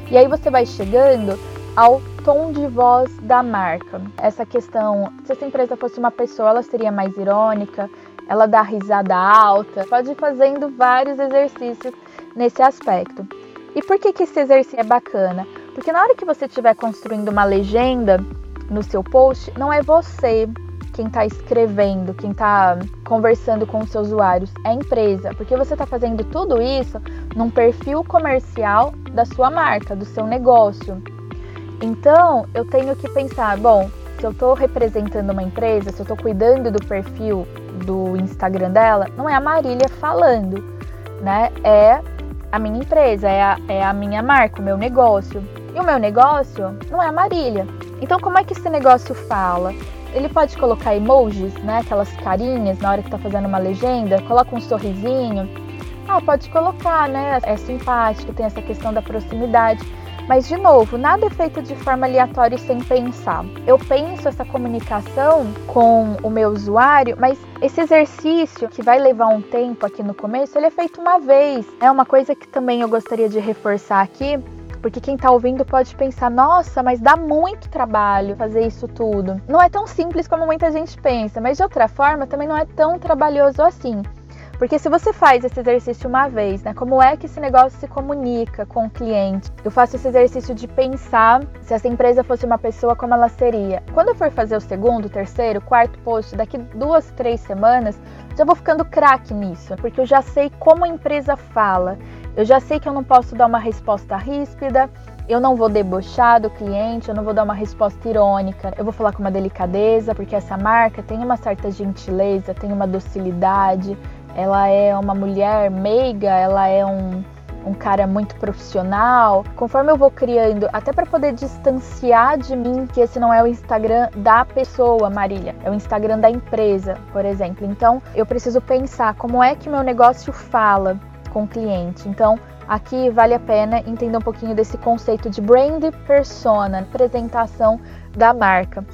E aí você vai chegando ao tom de voz da marca. Essa questão, se essa empresa fosse uma pessoa, ela seria mais irônica, ela dá risada alta, pode ir fazendo vários exercícios nesse aspecto. E por que, que esse exercício é bacana? Porque na hora que você estiver construindo uma legenda no seu post, não é você quem está escrevendo, quem está conversando com os seus usuários, é a empresa, porque você está fazendo tudo isso num perfil comercial da sua marca, do seu negócio. Então, eu tenho que pensar, bom, se eu estou representando uma empresa, se eu estou cuidando do perfil do Instagram dela, não é a Marília falando, né? É a minha empresa, é a, é a minha marca, o meu negócio. E o meu negócio não é a Marília. Então, como é que esse negócio fala? ele pode colocar emojis, né? Aquelas carinhas na hora que tá fazendo uma legenda, coloca um sorrisinho. Ah, pode colocar, né? É simpático, tem essa questão da proximidade. Mas, de novo, nada é feito de forma aleatória e sem pensar. Eu penso essa comunicação com o meu usuário, mas esse exercício, que vai levar um tempo aqui no começo, ele é feito uma vez. É uma coisa que também eu gostaria de reforçar aqui, porque quem está ouvindo pode pensar: nossa, mas dá muito trabalho fazer isso tudo. Não é tão simples como muita gente pensa, mas de outra forma também não é tão trabalhoso assim. Porque se você faz esse exercício uma vez, né, como é que esse negócio se comunica com o cliente? Eu faço esse exercício de pensar se essa empresa fosse uma pessoa, como ela seria. Quando eu for fazer o segundo, terceiro, quarto post, daqui duas, três semanas, já vou ficando craque nisso, porque eu já sei como a empresa fala. Eu já sei que eu não posso dar uma resposta ríspida, eu não vou debochar do cliente, eu não vou dar uma resposta irônica. Eu vou falar com uma delicadeza, porque essa marca tem uma certa gentileza, tem uma docilidade, ela é uma mulher meiga, ela é um, um cara muito profissional. Conforme eu vou criando, até para poder distanciar de mim que esse não é o Instagram da pessoa, Marília, é o Instagram da empresa, por exemplo. Então, eu preciso pensar como é que meu negócio fala com o cliente. Então, aqui vale a pena entender um pouquinho desse conceito de brand persona, apresentação da marca.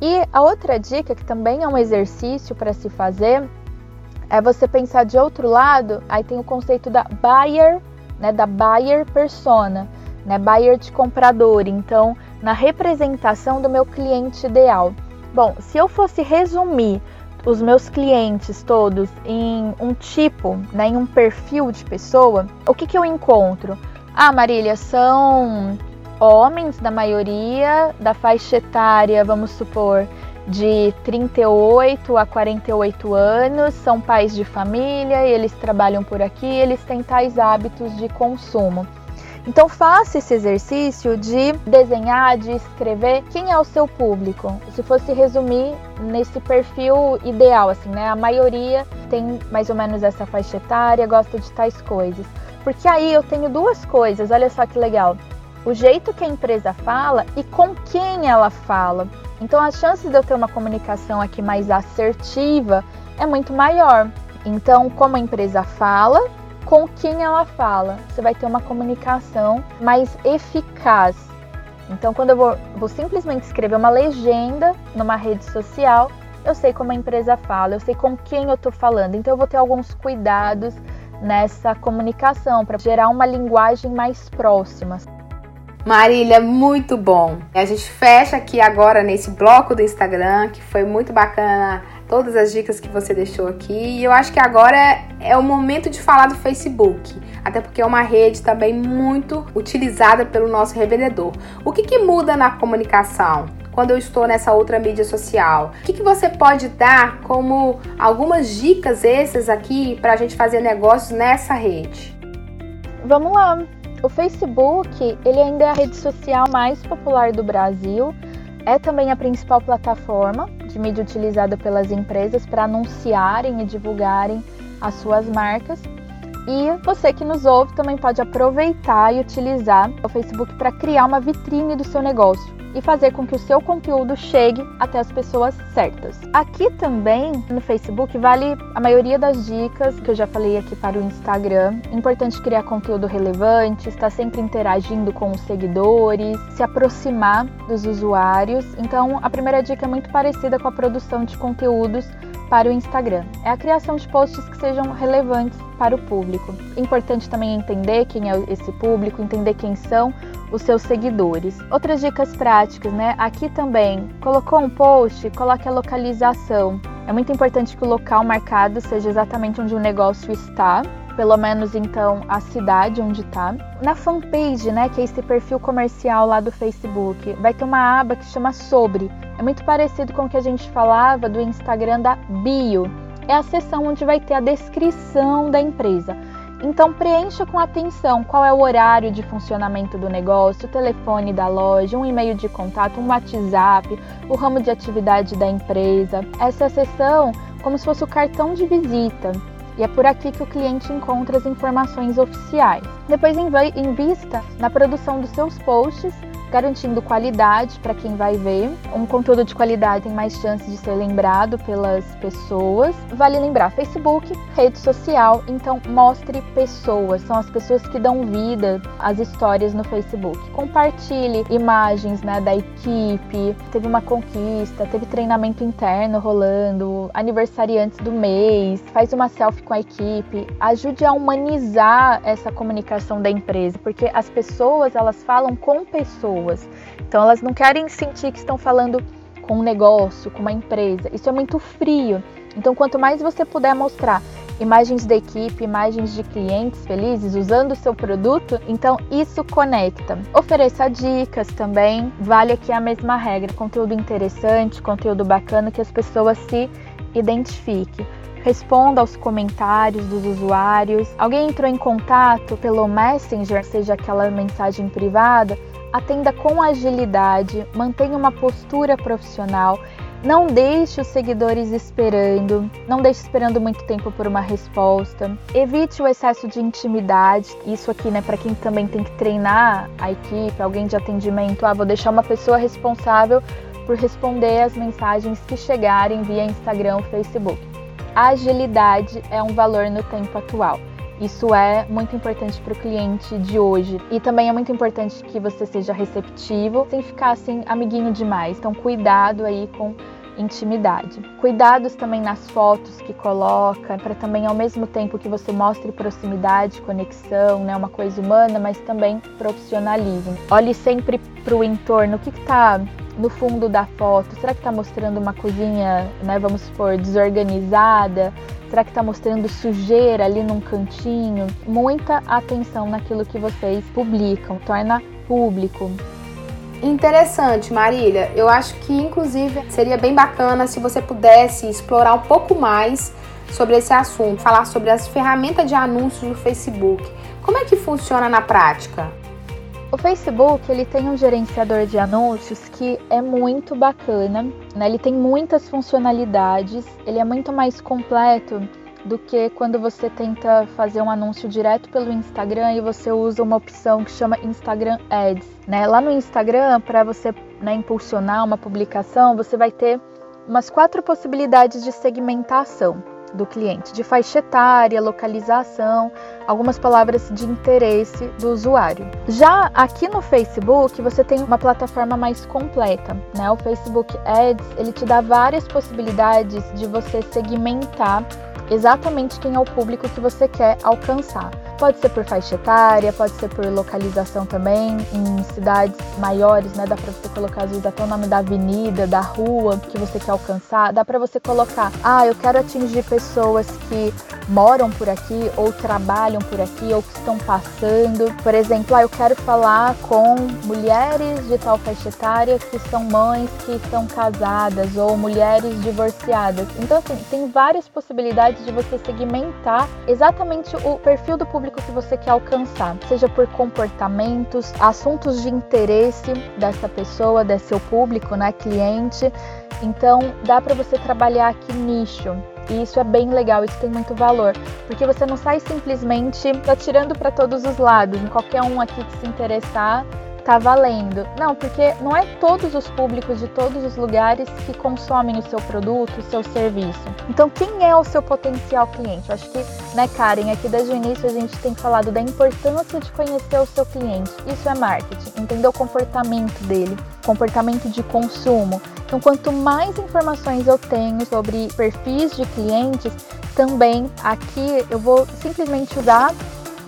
E a outra dica, que também é um exercício para se fazer, é você pensar de outro lado, aí tem o conceito da buyer, né, da buyer persona, né, buyer de comprador. Então, na representação do meu cliente ideal. Bom, se eu fosse resumir os meus clientes todos em um tipo, né, em um perfil de pessoa, o que, que eu encontro? Ah, Marília, são homens da maioria, da faixa etária, vamos supor, de 38 a 48 anos, são pais de família, eles trabalham por aqui, eles têm tais hábitos de consumo. Então faça esse exercício de desenhar, de escrever quem é o seu público. Se fosse resumir nesse perfil ideal, assim, né? A maioria tem mais ou menos essa faixa etária, gosta de tais coisas. Porque aí eu tenho duas coisas, olha só que legal. O jeito que a empresa fala e com quem ela fala. Então, as chances de eu ter uma comunicação aqui mais assertiva é muito maior. Então, como a empresa fala, com quem ela fala, você vai ter uma comunicação mais eficaz. Então, quando eu vou, vou simplesmente escrever uma legenda numa rede social, eu sei como a empresa fala, eu sei com quem eu estou falando. Então, eu vou ter alguns cuidados nessa comunicação para gerar uma linguagem mais próxima. Marília, muito bom. A gente fecha aqui agora nesse bloco do Instagram, que foi muito bacana todas as dicas que você deixou aqui. E eu acho que agora é o momento de falar do Facebook, até porque é uma rede também muito utilizada pelo nosso revendedor. O que, que muda na comunicação? Quando eu estou nessa outra mídia social, o que, que você pode dar como algumas dicas essas aqui para a gente fazer negócios nessa rede? Vamos lá. O Facebook, ele ainda é a rede social mais popular do Brasil, é também a principal plataforma de mídia utilizada pelas empresas para anunciarem e divulgarem as suas marcas. E você que nos ouve também pode aproveitar e utilizar o Facebook para criar uma vitrine do seu negócio e fazer com que o seu conteúdo chegue até as pessoas certas. Aqui também no Facebook vale a maioria das dicas que eu já falei aqui para o Instagram. Importante criar conteúdo relevante, estar sempre interagindo com os seguidores, se aproximar dos usuários. Então, a primeira dica é muito parecida com a produção de conteúdos para o Instagram. É a criação de posts que sejam relevantes para o público. É importante também entender quem é esse público, entender quem são os seus seguidores. Outras dicas práticas, né? Aqui também, colocou um post, coloque a localização. É muito importante que o local marcado seja exatamente onde o negócio está, pelo menos então a cidade onde está. Na fanpage, né, que é esse perfil comercial lá do Facebook, vai ter uma aba que chama sobre. É muito parecido com o que a gente falava do Instagram da bio. É a seção onde vai ter a descrição da empresa. Então preencha com atenção qual é o horário de funcionamento do negócio, o telefone da loja, um e-mail de contato, um WhatsApp, o ramo de atividade da empresa. Essa é a seção como se fosse o cartão de visita. E é por aqui que o cliente encontra as informações oficiais. Depois invista na produção dos seus posts garantindo qualidade para quem vai ver. Um conteúdo de qualidade tem mais chance de ser lembrado pelas pessoas. Vale lembrar, Facebook, rede social, então mostre pessoas, são as pessoas que dão vida às histórias no Facebook. Compartilhe imagens né, da equipe, teve uma conquista, teve treinamento interno rolando, aniversariantes do mês, faz uma selfie com a equipe, ajude a humanizar essa comunicação da empresa, porque as pessoas elas falam com pessoas, então elas não querem sentir que estão falando com um negócio, com uma empresa. Isso é muito frio. Então, quanto mais você puder mostrar imagens da equipe, imagens de clientes felizes usando o seu produto, então isso conecta. Ofereça dicas também, vale aqui a mesma regra, conteúdo interessante, conteúdo bacana que as pessoas se identifiquem. Responda aos comentários dos usuários. Alguém entrou em contato pelo Messenger, seja aquela mensagem privada, atenda com agilidade, mantenha uma postura profissional não deixe os seguidores esperando, não deixe esperando muito tempo por uma resposta. Evite o excesso de intimidade. Isso aqui, né, para quem também tem que treinar a equipe, alguém de atendimento, ah, vou deixar uma pessoa responsável por responder as mensagens que chegarem via Instagram Facebook. A agilidade é um valor no tempo atual. Isso é muito importante para o cliente de hoje. E também é muito importante que você seja receptivo, sem ficar assim amiguinho demais. Então, cuidado aí com intimidade. Cuidados também nas fotos que coloca, para também ao mesmo tempo que você mostre proximidade, conexão, né, uma coisa humana, mas também profissionalismo. Olhe sempre para o entorno, o que está no fundo da foto? Será que está mostrando uma cozinha, né, vamos supor, desorganizada? Será que está mostrando sujeira ali num cantinho? Muita atenção naquilo que vocês publicam, torna público. Interessante, Marília. Eu acho que, inclusive, seria bem bacana se você pudesse explorar um pouco mais sobre esse assunto, falar sobre as ferramentas de anúncios do Facebook. Como é que funciona na prática? O Facebook ele tem um gerenciador de anúncios que é muito bacana, né? Ele tem muitas funcionalidades, ele é muito mais completo do que quando você tenta fazer um anúncio direto pelo Instagram e você usa uma opção que chama Instagram Ads. Né? Lá no Instagram, para você né, impulsionar uma publicação, você vai ter umas quatro possibilidades de segmentação do cliente, de faixa etária, localização, algumas palavras de interesse do usuário. Já aqui no Facebook, você tem uma plataforma mais completa, né? O Facebook Ads, ele te dá várias possibilidades de você segmentar exatamente quem é o público que você quer alcançar. Pode ser por faixa etária, pode ser por localização também, em cidades maiores, né? Dá para você colocar às vezes até o nome da avenida, da rua que você quer alcançar. Dá para você colocar, ah, eu quero atingir pessoas que moram por aqui ou trabalham por aqui ou que estão passando. Por exemplo, ah, eu quero falar com mulheres de tal faixa etária que são mães que estão casadas ou mulheres divorciadas. Então, assim, tem várias possibilidades de você segmentar exatamente o perfil do público que você quer alcançar, seja por comportamentos, assuntos de interesse dessa pessoa, desse seu público, né, cliente. Então, dá para você trabalhar aqui nicho. E isso é bem legal, isso tem muito valor, porque você não sai simplesmente atirando para todos os lados, qualquer um aqui que se interessar tá valendo. Não, porque não é todos os públicos de todos os lugares que consomem o seu produto, o seu serviço. Então, quem é o seu potencial cliente? Acho que, né, Karen, aqui desde o início a gente tem falado da importância de conhecer o seu cliente. Isso é marketing, entender o comportamento dele, comportamento de consumo. Então, quanto mais informações eu tenho sobre perfis de clientes, também aqui eu vou simplesmente usar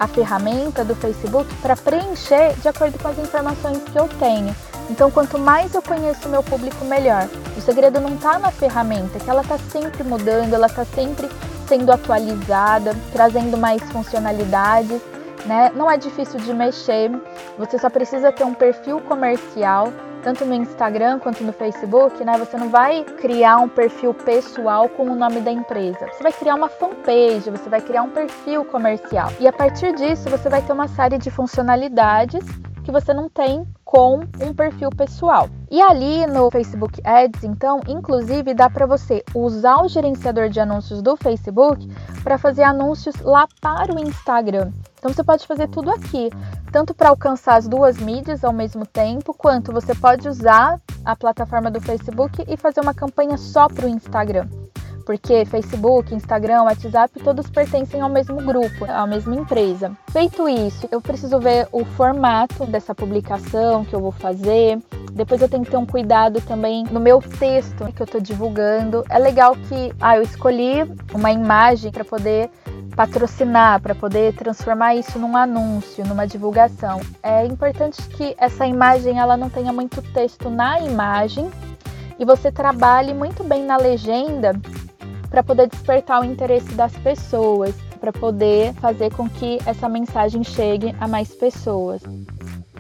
a ferramenta do Facebook para preencher de acordo com as informações que eu tenho. Então, quanto mais eu conheço o meu público, melhor. O segredo não está na ferramenta, é que ela está sempre mudando, ela está sempre sendo atualizada, trazendo mais funcionalidades. Né? Não é difícil de mexer, você só precisa ter um perfil comercial tanto no Instagram quanto no Facebook, né? Você não vai criar um perfil pessoal com o nome da empresa. Você vai criar uma fanpage, você vai criar um perfil comercial. E a partir disso, você vai ter uma série de funcionalidades que você não tem com um perfil pessoal. E ali no Facebook Ads, então, inclusive dá para você usar o gerenciador de anúncios do Facebook para fazer anúncios lá para o Instagram. Então você pode fazer tudo aqui, tanto para alcançar as duas mídias ao mesmo tempo, quanto você pode usar a plataforma do Facebook e fazer uma campanha só para o Instagram porque Facebook, Instagram, WhatsApp, todos pertencem ao mesmo grupo, à mesma empresa. Feito isso, eu preciso ver o formato dessa publicação que eu vou fazer. Depois eu tenho que ter um cuidado também no meu texto que eu estou divulgando. É legal que ah, eu escolhi uma imagem para poder patrocinar, para poder transformar isso num anúncio, numa divulgação. É importante que essa imagem ela não tenha muito texto na imagem e você trabalhe muito bem na legenda para poder despertar o interesse das pessoas, para poder fazer com que essa mensagem chegue a mais pessoas.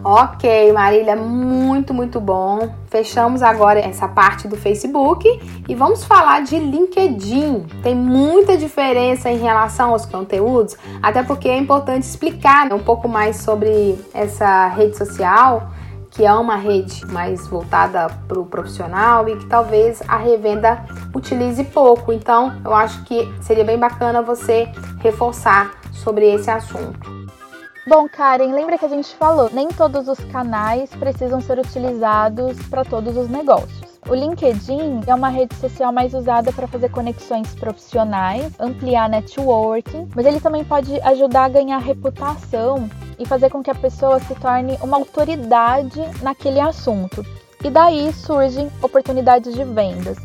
Ok, Marília, muito, muito bom. Fechamos agora essa parte do Facebook e vamos falar de LinkedIn. Tem muita diferença em relação aos conteúdos, até porque é importante explicar um pouco mais sobre essa rede social que é uma rede mais voltada para o profissional e que talvez a revenda utilize pouco. Então, eu acho que seria bem bacana você reforçar sobre esse assunto. Bom, Karen, lembra que a gente falou, nem todos os canais precisam ser utilizados para todos os negócios. O LinkedIn é uma rede social mais usada para fazer conexões profissionais, ampliar networking, mas ele também pode ajudar a ganhar reputação e fazer com que a pessoa se torne uma autoridade naquele assunto. E daí surgem oportunidades de vendas.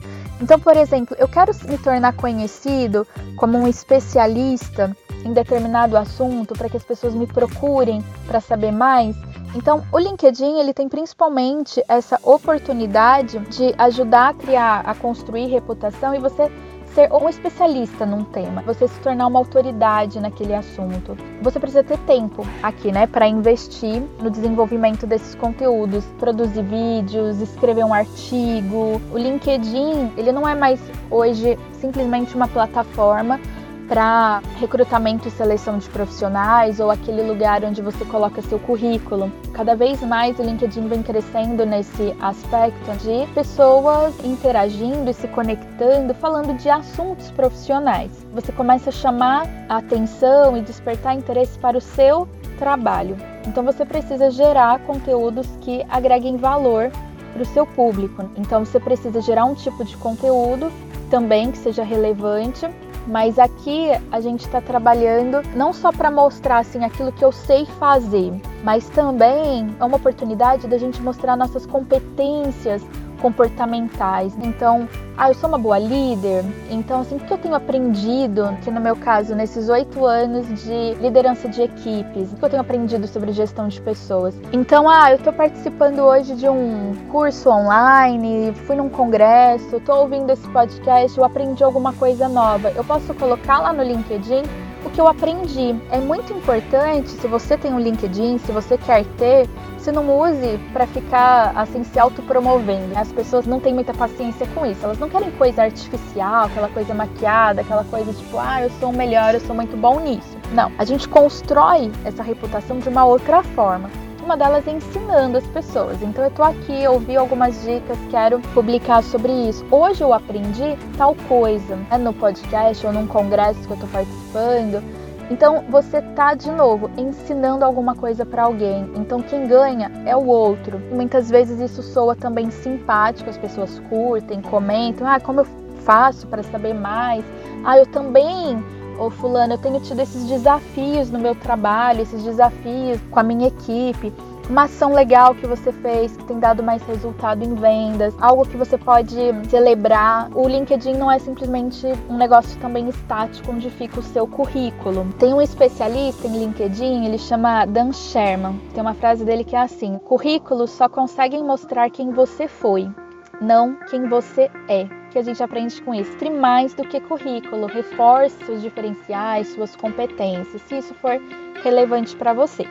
Então, por exemplo, eu quero me tornar conhecido como um especialista em determinado assunto para que as pessoas me procurem para saber mais. Então, o LinkedIn ele tem principalmente essa oportunidade de ajudar a criar, a construir reputação e você ser um especialista num tema, você se tornar uma autoridade naquele assunto. Você precisa ter tempo aqui, né, para investir no desenvolvimento desses conteúdos, produzir vídeos, escrever um artigo. O LinkedIn, ele não é mais hoje simplesmente uma plataforma para recrutamento e seleção de profissionais ou aquele lugar onde você coloca seu currículo. Cada vez mais o LinkedIn vem crescendo nesse aspecto de pessoas interagindo e se conectando, falando de assuntos profissionais. Você começa a chamar a atenção e despertar interesse para o seu trabalho. Então você precisa gerar conteúdos que agreguem valor para o seu público. Então você precisa gerar um tipo de conteúdo também que seja relevante mas aqui a gente está trabalhando não só para mostrar assim aquilo que eu sei fazer, mas também é uma oportunidade da gente mostrar nossas competências comportamentais. Então, ah, eu sou uma boa líder. Então, assim, o que eu tenho aprendido, que no meu caso, nesses oito anos de liderança de equipes, o que eu tenho aprendido sobre gestão de pessoas? Então, ah, eu estou participando hoje de um curso online, fui num congresso, estou ouvindo esse podcast, eu aprendi alguma coisa nova. Eu posso colocar lá no LinkedIn o que eu aprendi. É muito importante, se você tem um LinkedIn, se você quer ter, você não use para ficar assim se autopromovendo. As pessoas não têm muita paciência com isso. Elas não querem coisa artificial, aquela coisa maquiada, aquela coisa tipo, ah, eu sou o melhor, eu sou muito bom nisso. Não, a gente constrói essa reputação de uma outra forma uma delas é ensinando as pessoas. Então eu tô aqui, ouvi algumas dicas, quero publicar sobre isso. Hoje eu aprendi tal coisa, né, no podcast ou num congresso que eu tô participando. Então você tá de novo ensinando alguma coisa para alguém. Então quem ganha é o outro. Muitas vezes isso soa também simpático, as pessoas curtem, comentam: "Ah, como eu faço para saber mais?" "Ah, eu também ou fulano, eu tenho tido esses desafios no meu trabalho, esses desafios com a minha equipe, uma ação legal que você fez que tem dado mais resultado em vendas, algo que você pode celebrar. O LinkedIn não é simplesmente um negócio também estático onde fica o seu currículo. Tem um especialista em LinkedIn, ele chama Dan Sherman. Tem uma frase dele que é assim: currículos só conseguem mostrar quem você foi, não quem você é que a gente aprende com isso. Mais do que currículo, reforce seus diferenciais, suas competências, se isso for relevante para você.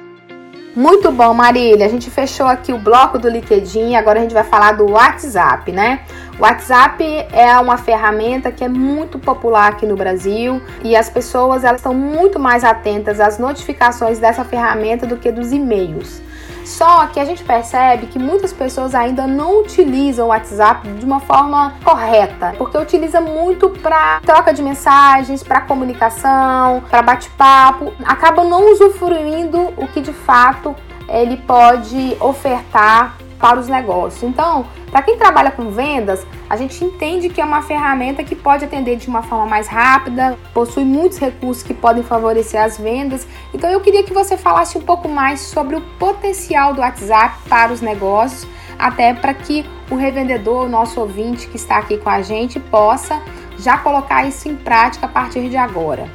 Muito bom, Marília. A gente fechou aqui o bloco do LinkedIn, agora a gente vai falar do WhatsApp, né? O WhatsApp é uma ferramenta que é muito popular aqui no Brasil e as pessoas elas estão muito mais atentas às notificações dessa ferramenta do que dos e-mails. Só que a gente percebe que muitas pessoas ainda não utilizam o WhatsApp de uma forma correta, porque utiliza muito para troca de mensagens, para comunicação, para bate-papo, acaba não usufruindo o que de fato ele pode ofertar para os negócios. Então, para quem trabalha com vendas, a gente entende que é uma ferramenta que pode atender de uma forma mais rápida, possui muitos recursos que podem favorecer as vendas. Então, eu queria que você falasse um pouco mais sobre o potencial do WhatsApp para os negócios, até para que o revendedor, o nosso ouvinte que está aqui com a gente, possa já colocar isso em prática a partir de agora.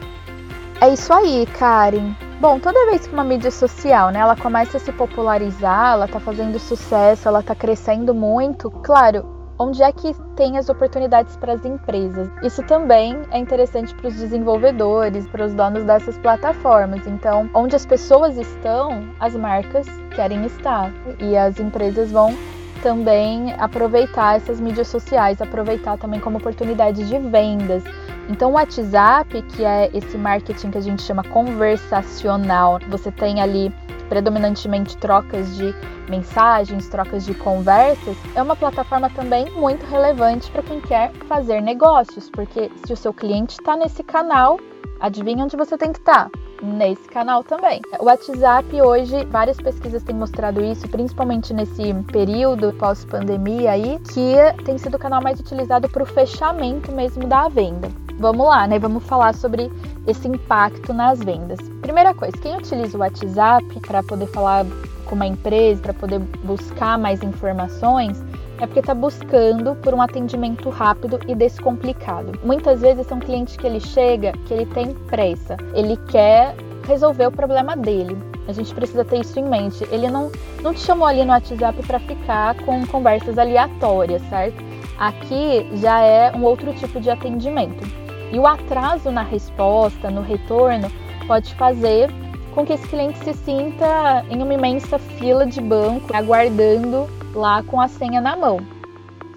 É isso aí, Karen. Bom, toda vez que uma mídia social, né, ela começa a se popularizar, ela tá fazendo sucesso, ela tá crescendo muito, claro, onde é que tem as oportunidades para as empresas. Isso também é interessante para os desenvolvedores, para os donos dessas plataformas. Então, onde as pessoas estão, as marcas querem estar e as empresas vão também aproveitar essas mídias sociais, aproveitar também como oportunidade de vendas. Então, o WhatsApp, que é esse marketing que a gente chama conversacional, você tem ali predominantemente trocas de mensagens, trocas de conversas, é uma plataforma também muito relevante para quem quer fazer negócios, porque se o seu cliente está nesse canal, adivinha onde você tem que estar? Tá? Nesse canal também. O WhatsApp hoje, várias pesquisas têm mostrado isso, principalmente nesse período pós-pandemia aí, que tem sido o canal mais utilizado para o fechamento mesmo da venda. Vamos lá, né? Vamos falar sobre esse impacto nas vendas. Primeira coisa, quem utiliza o WhatsApp para poder falar com uma empresa, para poder buscar mais informações, é porque está buscando por um atendimento rápido e descomplicado. Muitas vezes é um cliente que ele chega, que ele tem pressa, ele quer resolver o problema dele. A gente precisa ter isso em mente. Ele não, não te chamou ali no WhatsApp para ficar com conversas aleatórias, certo? Aqui já é um outro tipo de atendimento. E o atraso na resposta, no retorno, pode fazer com que esse cliente se sinta em uma imensa fila de banco, aguardando lá com a senha na mão.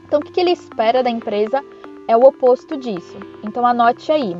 Então, o que ele espera da empresa é o oposto disso. Então, anote aí: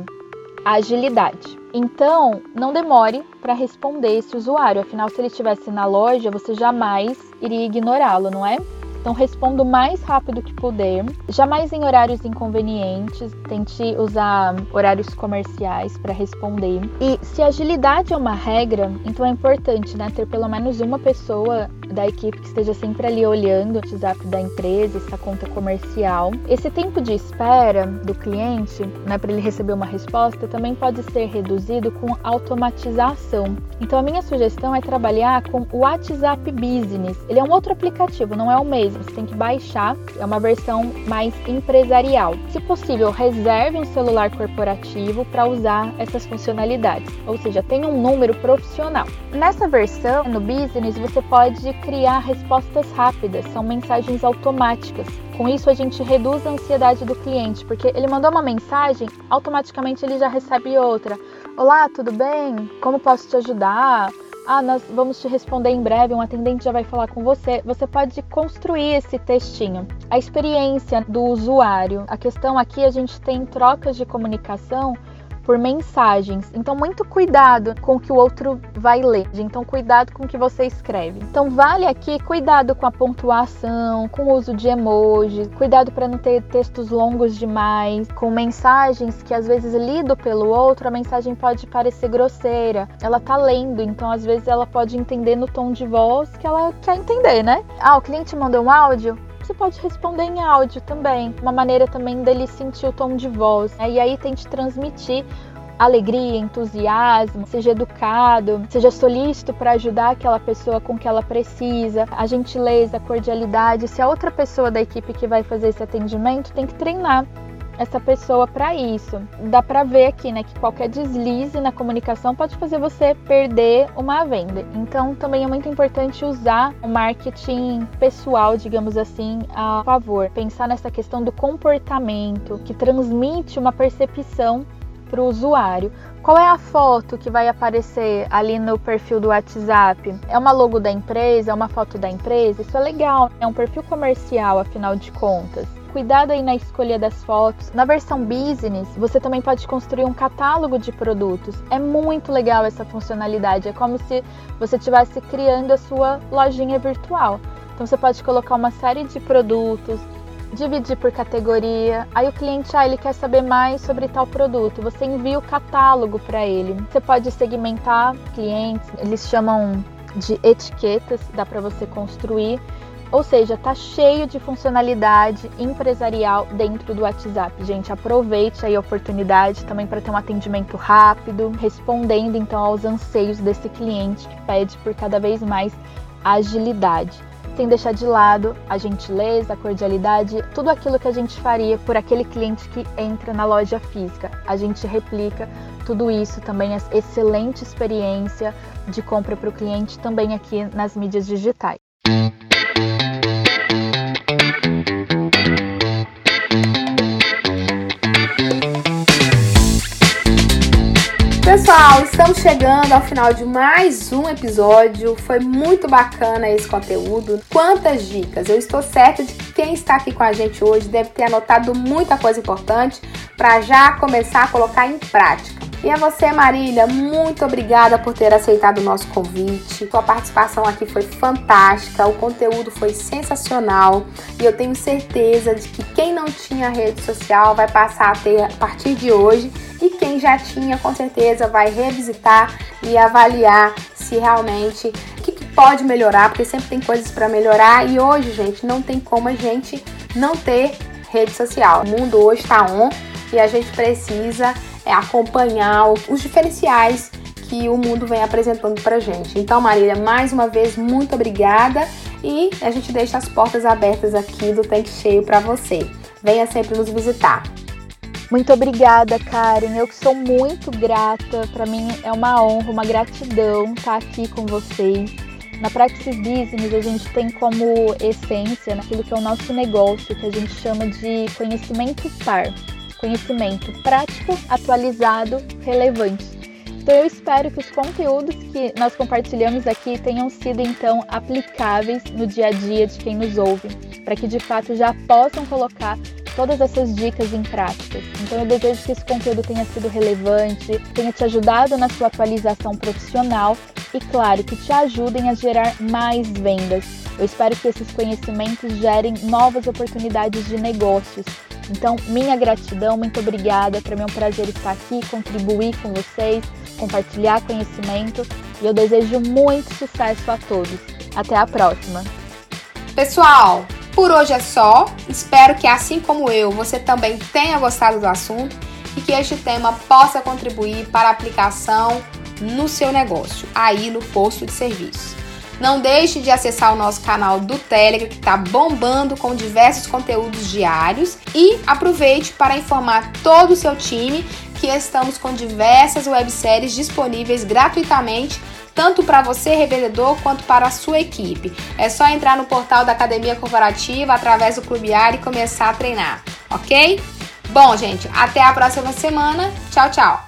agilidade. Então, não demore para responder esse usuário, afinal, se ele estivesse na loja, você jamais iria ignorá-lo, não é? Então responda o mais rápido que puder, jamais em horários inconvenientes, tente usar horários comerciais para responder. E se agilidade é uma regra, então é importante né, ter pelo menos uma pessoa da equipe que esteja sempre ali olhando o WhatsApp da empresa, essa conta comercial. Esse tempo de espera do cliente, né, para ele receber uma resposta, também pode ser reduzido com automatização. Então a minha sugestão é trabalhar com o WhatsApp Business. Ele é um outro aplicativo, não é o mesmo você tem que baixar, é uma versão mais empresarial. Se possível, reserve um celular corporativo para usar essas funcionalidades, ou seja, tenha um número profissional. Nessa versão, no Business, você pode criar respostas rápidas, são mensagens automáticas. Com isso, a gente reduz a ansiedade do cliente, porque ele mandou uma mensagem, automaticamente ele já recebe outra. Olá, tudo bem? Como posso te ajudar? Ah, nós vamos te responder em breve, um atendente já vai falar com você. Você pode construir esse textinho. A experiência do usuário. A questão aqui a gente tem trocas de comunicação por mensagens. Então, muito cuidado com o que o outro vai ler. Então, cuidado com o que você escreve. Então, vale aqui cuidado com a pontuação, com o uso de emojis, cuidado para não ter textos longos demais, com mensagens que às vezes lido pelo outro, a mensagem pode parecer grosseira. Ela tá lendo, então às vezes ela pode entender no tom de voz que ela quer entender, né? Ah, o cliente mandou um áudio, você pode responder em áudio também, uma maneira também dele sentir o tom de voz. Né? E aí tente transmitir alegria, entusiasmo, seja educado, seja solícito para ajudar aquela pessoa com que ela precisa, a gentileza, a cordialidade. Se a outra pessoa da equipe que vai fazer esse atendimento tem que treinar essa pessoa para isso. Dá para ver aqui, né, que qualquer deslize na comunicação pode fazer você perder uma venda. Então, também é muito importante usar o marketing pessoal, digamos assim, a favor. Pensar nessa questão do comportamento que transmite uma percepção para o usuário. Qual é a foto que vai aparecer ali no perfil do WhatsApp? É uma logo da empresa? É uma foto da empresa? Isso é legal, é um perfil comercial, afinal de contas cuidado aí na escolha das fotos. Na versão business, você também pode construir um catálogo de produtos. É muito legal essa funcionalidade. É como se você estivesse criando a sua lojinha virtual. Então você pode colocar uma série de produtos, dividir por categoria. Aí o cliente, ah, ele quer saber mais sobre tal produto. Você envia o catálogo para ele. Você pode segmentar clientes, eles chamam de etiquetas, dá para você construir. Ou seja, tá cheio de funcionalidade empresarial dentro do WhatsApp. Gente, aproveite aí a oportunidade também para ter um atendimento rápido, respondendo então aos anseios desse cliente que pede por cada vez mais agilidade sem deixar de lado a gentileza, a cordialidade, tudo aquilo que a gente faria por aquele cliente que entra na loja física. A gente replica tudo isso também, essa excelente experiência de compra para o cliente também aqui nas mídias digitais. Pessoal, estamos chegando ao final de mais um episódio. Foi muito bacana esse conteúdo. Quantas dicas! Eu estou certa de que quem está aqui com a gente hoje deve ter anotado muita coisa importante para já começar a colocar em prática. E a você, Marília, muito obrigada por ter aceitado o nosso convite. Sua participação aqui foi fantástica, o conteúdo foi sensacional e eu tenho certeza de que quem não tinha rede social vai passar a ter a partir de hoje e quem já tinha, com certeza, vai revisitar e avaliar se realmente o que, que pode melhorar, porque sempre tem coisas para melhorar e hoje, gente, não tem como a gente não ter rede social. O mundo hoje está on e a gente precisa é, acompanhar os diferenciais que o mundo vem apresentando pra gente. Então, Marília, mais uma vez, muito obrigada e a gente deixa as portas abertas aqui do Tanque Cheio para você. Venha sempre nos visitar. Muito obrigada, Karen. Eu que sou muito grata. Para mim é uma honra, uma gratidão estar aqui com vocês. Na Praxis Business, a gente tem como essência naquilo que é o nosso negócio, que a gente chama de conhecimento par. Conhecimento prático, atualizado, relevante. Então eu espero que os conteúdos que nós compartilhamos aqui tenham sido então aplicáveis no dia a dia de quem nos ouve, para que de fato já possam colocar todas essas dicas em práticas. Então eu desejo que esse conteúdo tenha sido relevante, tenha te ajudado na sua atualização profissional e, claro, que te ajudem a gerar mais vendas. Eu espero que esses conhecimentos gerem novas oportunidades de negócios. Então, minha gratidão, muito obrigada. Para mim é um prazer estar aqui, contribuir com vocês, compartilhar conhecimento e eu desejo muito sucesso a todos. Até a próxima! Pessoal, por hoje é só. Espero que, assim como eu, você também tenha gostado do assunto e que este tema possa contribuir para a aplicação no seu negócio, aí no posto de serviço. Não deixe de acessar o nosso canal do Telegram, que está bombando com diversos conteúdos diários. E aproveite para informar todo o seu time que estamos com diversas webséries disponíveis gratuitamente tanto para você, revendedor, quanto para a sua equipe. É só entrar no portal da Academia Corporativa através do Clube Ar e começar a treinar, ok? Bom, gente, até a próxima semana. Tchau, tchau.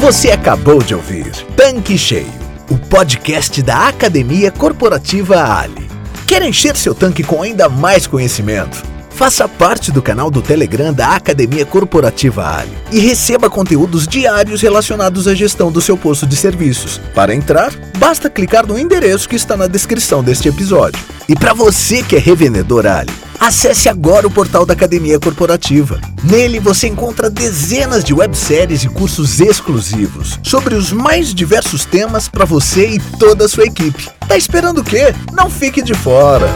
Você acabou de ouvir Tanque Cheio, o podcast da Academia Corporativa Ali. Quer encher seu tanque com ainda mais conhecimento? Faça parte do canal do Telegram da Academia Corporativa Ali e receba conteúdos diários relacionados à gestão do seu posto de serviços. Para entrar, basta clicar no endereço que está na descrição deste episódio. E para você que é revendedor Ali, acesse agora o portal da Academia Corporativa. Nele você encontra dezenas de webséries e cursos exclusivos sobre os mais diversos temas para você e toda a sua equipe. Tá esperando o quê? Não fique de fora!